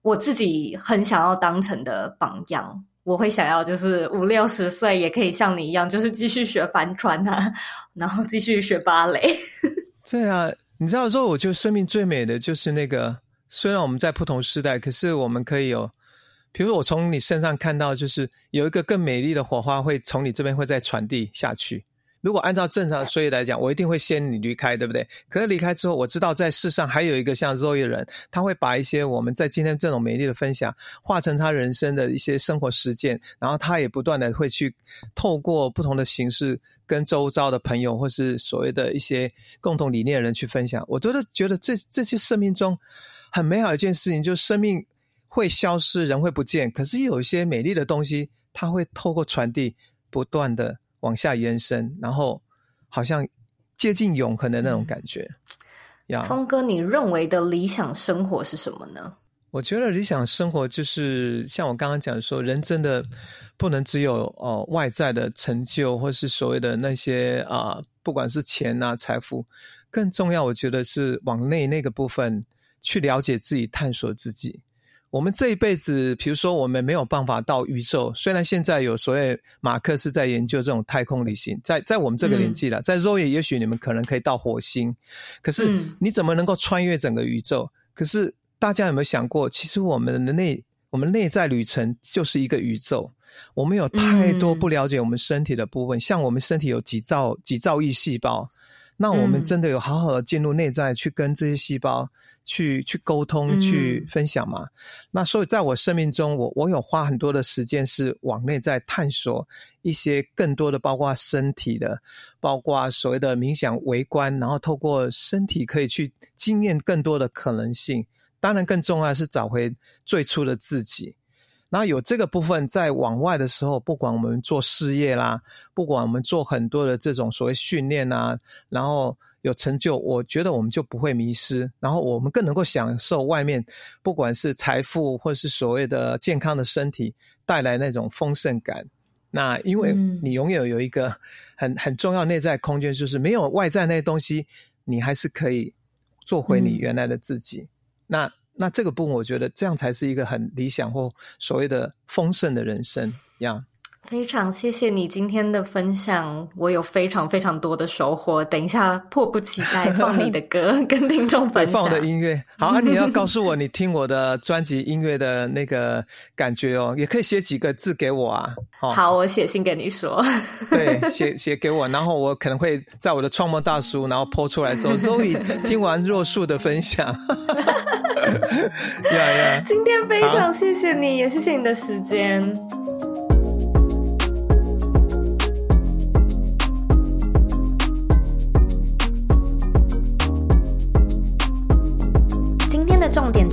我自己很想要当成的榜样。我会想要就是五六十岁也可以像你一样，就是继续学帆船啊，然后继续学芭蕾。对啊，你知道说，我觉得生命最美的就是那个。虽然我们在不同时代，可是我们可以有，比如我从你身上看到，就是有一个更美丽的火花会从你这边会再传递下去。如果按照正常所以来讲，我一定会先你离开，对不对？可是离开之后，我知道在世上还有一个像 Zoe 的人，他会把一些我们在今天这种美丽的分享，化成他人生的一些生活实践，然后他也不断的会去透过不同的形式，跟周遭的朋友或是所谓的一些共同理念的人去分享。我都是觉得这这些生命中。很美好一件事情，就是生命会消失，人会不见。可是有一些美丽的东西，它会透过传递，不断的往下延伸，然后好像接近永恒的那种感觉。聪哥，你认为的理想生活是什么呢？我觉得理想生活就是像我刚刚讲说，人真的不能只有哦、呃、外在的成就，或是所谓的那些啊、呃，不管是钱啊财富，更重要，我觉得是往内那个部分。去了解自己，探索自己。我们这一辈子，比如说，我们没有办法到宇宙。虽然现在有所谓马克思在研究这种太空旅行，在在我们这个年纪了，嗯、在肉眼也许你们可能可以到火星。可是你怎么能够穿越整个宇宙？嗯、可是大家有没有想过，其实我们的内我们内在旅程就是一个宇宙。我们有太多不了解我们身体的部分，嗯、像我们身体有几兆几兆亿细胞。那我们真的有好好的进入内在，去跟这些细胞去去沟通、去分享嘛？嗯、那所以在我生命中，我我有花很多的时间是往内在探索一些更多的，包括身体的，包括所谓的冥想、围观，然后透过身体可以去经验更多的可能性。当然，更重要的是找回最初的自己。那有这个部分在往外的时候，不管我们做事业啦，不管我们做很多的这种所谓训练啊，然后有成就，我觉得我们就不会迷失，然后我们更能够享受外面不管是财富或是所谓的健康的身体带来那种丰盛感。那因为你永远有一个很很重要内在空间，就是没有外在那些东西，你还是可以做回你原来的自己。嗯、那那这个部分，我觉得这样才是一个很理想或所谓的丰盛的人生一样。非常谢谢你今天的分享，我有非常非常多的收获。等一下，迫不及待 放你的歌跟听众分享。放我的音乐，好啊！你要告诉我 你听我的专辑音乐的那个感觉哦，也可以写几个字给我啊。哦、好，我写信跟你说。对，写写给我，然后我可能会在我的创梦大叔，然后 po 出来的时候，Zoe 听完若树的分享。呀呀！今天非常谢谢你，也谢谢你的时间。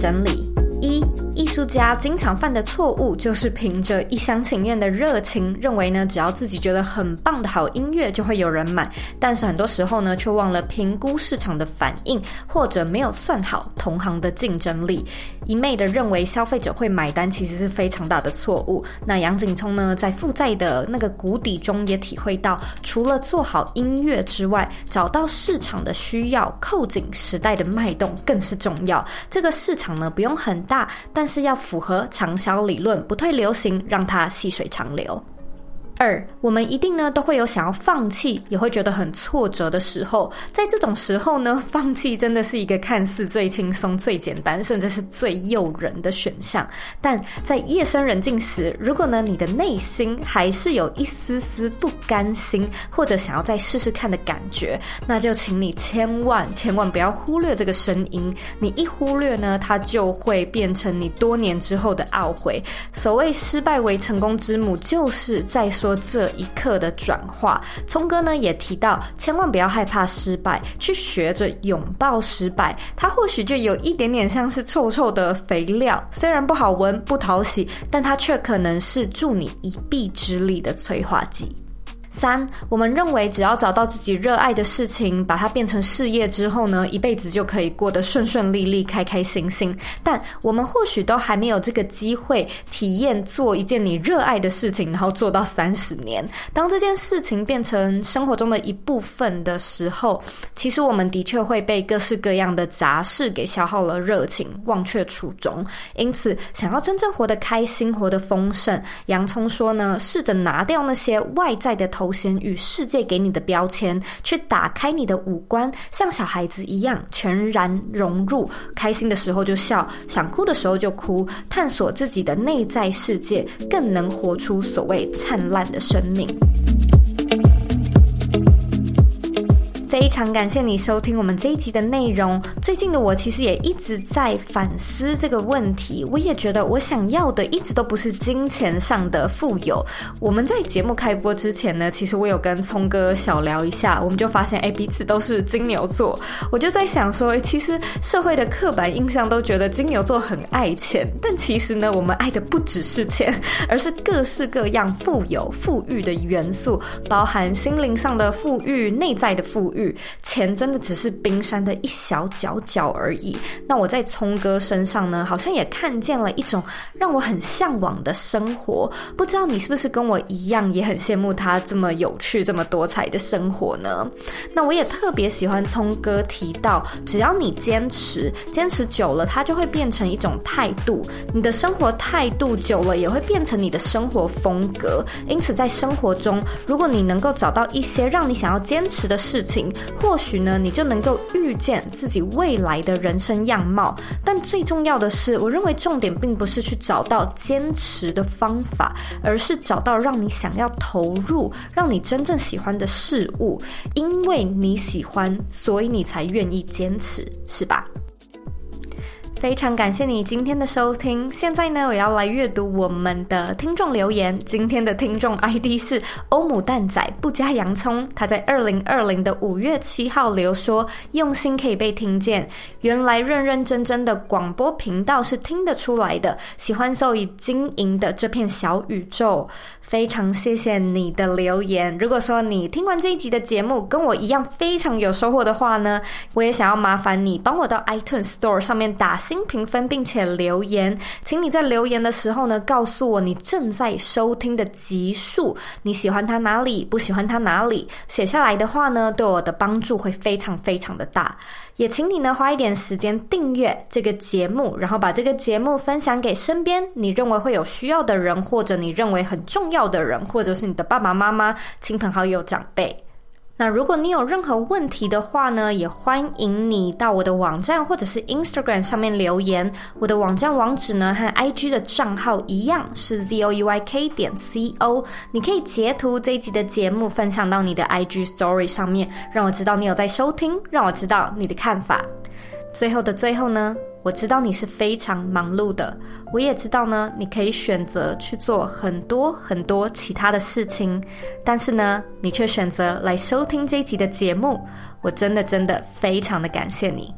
整理一。艺术家经常犯的错误就是凭着一厢情愿的热情，认为呢，只要自己觉得很棒的好音乐就会有人买。但是很多时候呢，却忘了评估市场的反应，或者没有算好同行的竞争力，一昧的认为消费者会买单，其实是非常大的错误。那杨景聪呢，在负债的那个谷底中也体会到，除了做好音乐之外，找到市场的需要，扣紧时代的脉动更是重要。这个市场呢，不用很大，但是要符合长销理论，不退流行，让它细水长流。二，我们一定呢都会有想要放弃，也会觉得很挫折的时候。在这种时候呢，放弃真的是一个看似最轻松、最简单，甚至是最诱人的选项。但在夜深人静时，如果呢你的内心还是有一丝丝不甘心，或者想要再试试看的感觉，那就请你千万千万不要忽略这个声音。你一忽略呢，它就会变成你多年之后的懊悔。所谓失败为成功之母，就是在说。这一刻的转化，聪哥呢也提到，千万不要害怕失败，去学着拥抱失败。它或许就有一点点像是臭臭的肥料，虽然不好闻、不讨喜，但它却可能是助你一臂之力的催化剂。三，我们认为只要找到自己热爱的事情，把它变成事业之后呢，一辈子就可以过得顺顺利利、开开心心。但我们或许都还没有这个机会体验做一件你热爱的事情，然后做到三十年。当这件事情变成生活中的一部分的时候，其实我们的确会被各式各样的杂事给消耗了热情，忘却初衷。因此，想要真正活得开心、活得丰盛，洋葱说呢，试着拿掉那些外在的头衔与世界给你的标签，去打开你的五官，像小孩子一样全然融入。开心的时候就笑，想哭的时候就哭，探索自己的内在世界，更能活出所谓灿烂的生命。非常感谢你收听我们这一集的内容。最近的我其实也一直在反思这个问题。我也觉得我想要的一直都不是金钱上的富有。我们在节目开播之前呢，其实我有跟聪哥小聊一下，我们就发现，哎，彼此都是金牛座。我就在想说，其实社会的刻板印象都觉得金牛座很爱钱，但其实呢，我们爱的不只是钱，而是各式各样富有、富裕的元素，包含心灵上的富裕、内在的富裕。钱真的只是冰山的一小角角而已。那我在聪哥身上呢，好像也看见了一种让我很向往的生活。不知道你是不是跟我一样，也很羡慕他这么有趣、这么多彩的生活呢？那我也特别喜欢聪哥提到，只要你坚持，坚持久了，它就会变成一种态度。你的生活态度久了，也会变成你的生活风格。因此，在生活中，如果你能够找到一些让你想要坚持的事情，或许呢，你就能够预见自己未来的人生样貌。但最重要的是，我认为重点并不是去找到坚持的方法，而是找到让你想要投入、让你真正喜欢的事物。因为你喜欢，所以你才愿意坚持，是吧？非常感谢你今天的收听。现在呢，我要来阅读我们的听众留言。今天的听众 ID 是欧姆蛋仔不加洋葱，他在二零二零的五月七号留说：“用心可以被听见，原来认认真真的广播频道是听得出来的。喜欢受益经营的这片小宇宙。”非常谢谢你的留言。如果说你听完这一集的节目跟我一样非常有收获的话呢，我也想要麻烦你帮我到 iTunes Store 上面打新评分，并且留言。请你在留言的时候呢，告诉我你正在收听的集数，你喜欢它哪里，不喜欢它哪里。写下来的话呢，对我的帮助会非常非常的大。也请你呢花一点时间订阅这个节目，然后把这个节目分享给身边你认为会有需要的人，或者你认为很重要的人，或者是你的爸爸妈妈、亲朋好友、长辈。那如果你有任何问题的话呢，也欢迎你到我的网站或者是 Instagram 上面留言。我的网站网址呢和 IG 的账号一样是 zoeyk 点 co。你可以截图这一集的节目分享到你的 IG Story 上面，让我知道你有在收听，让我知道你的看法。最后的最后呢，我知道你是非常忙碌的，我也知道呢，你可以选择去做很多很多其他的事情，但是呢，你却选择来收听这一集的节目，我真的真的非常的感谢你。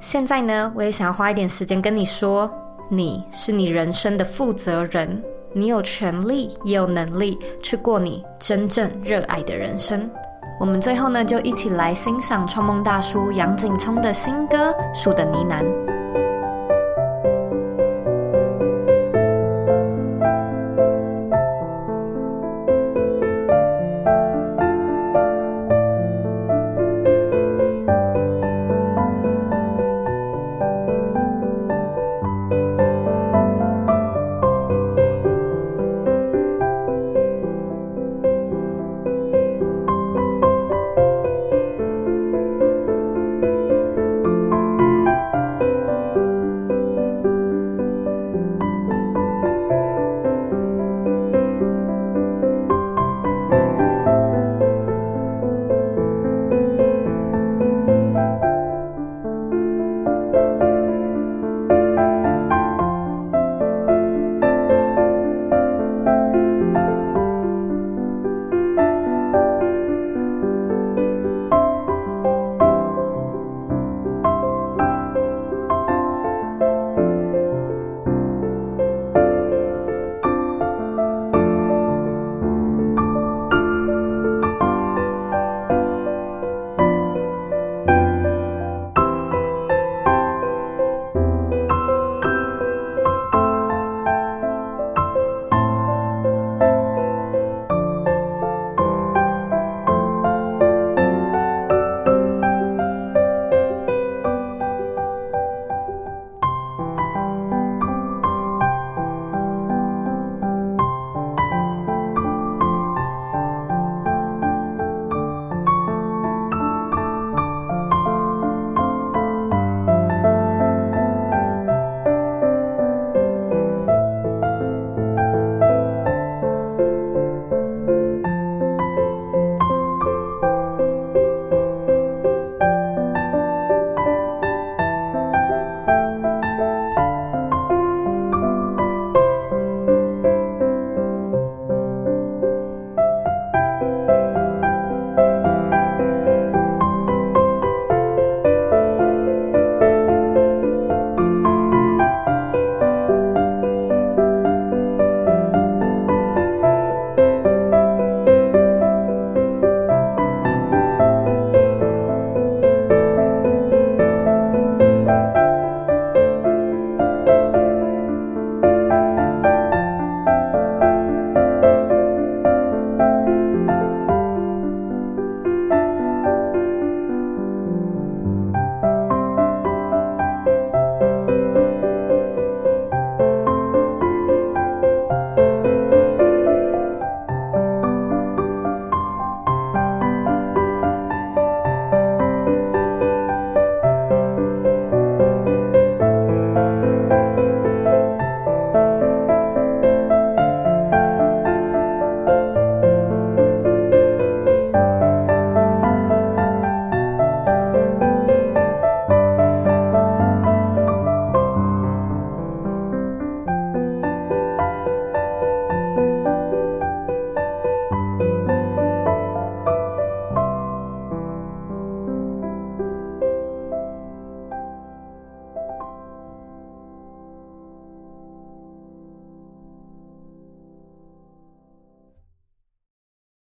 现在呢，我也想要花一点时间跟你说，你是你人生的负责人，你有权利也有能力去过你真正热爱的人生。我们最后呢，就一起来欣赏创梦大叔杨景聪的新歌《树的呢喃》。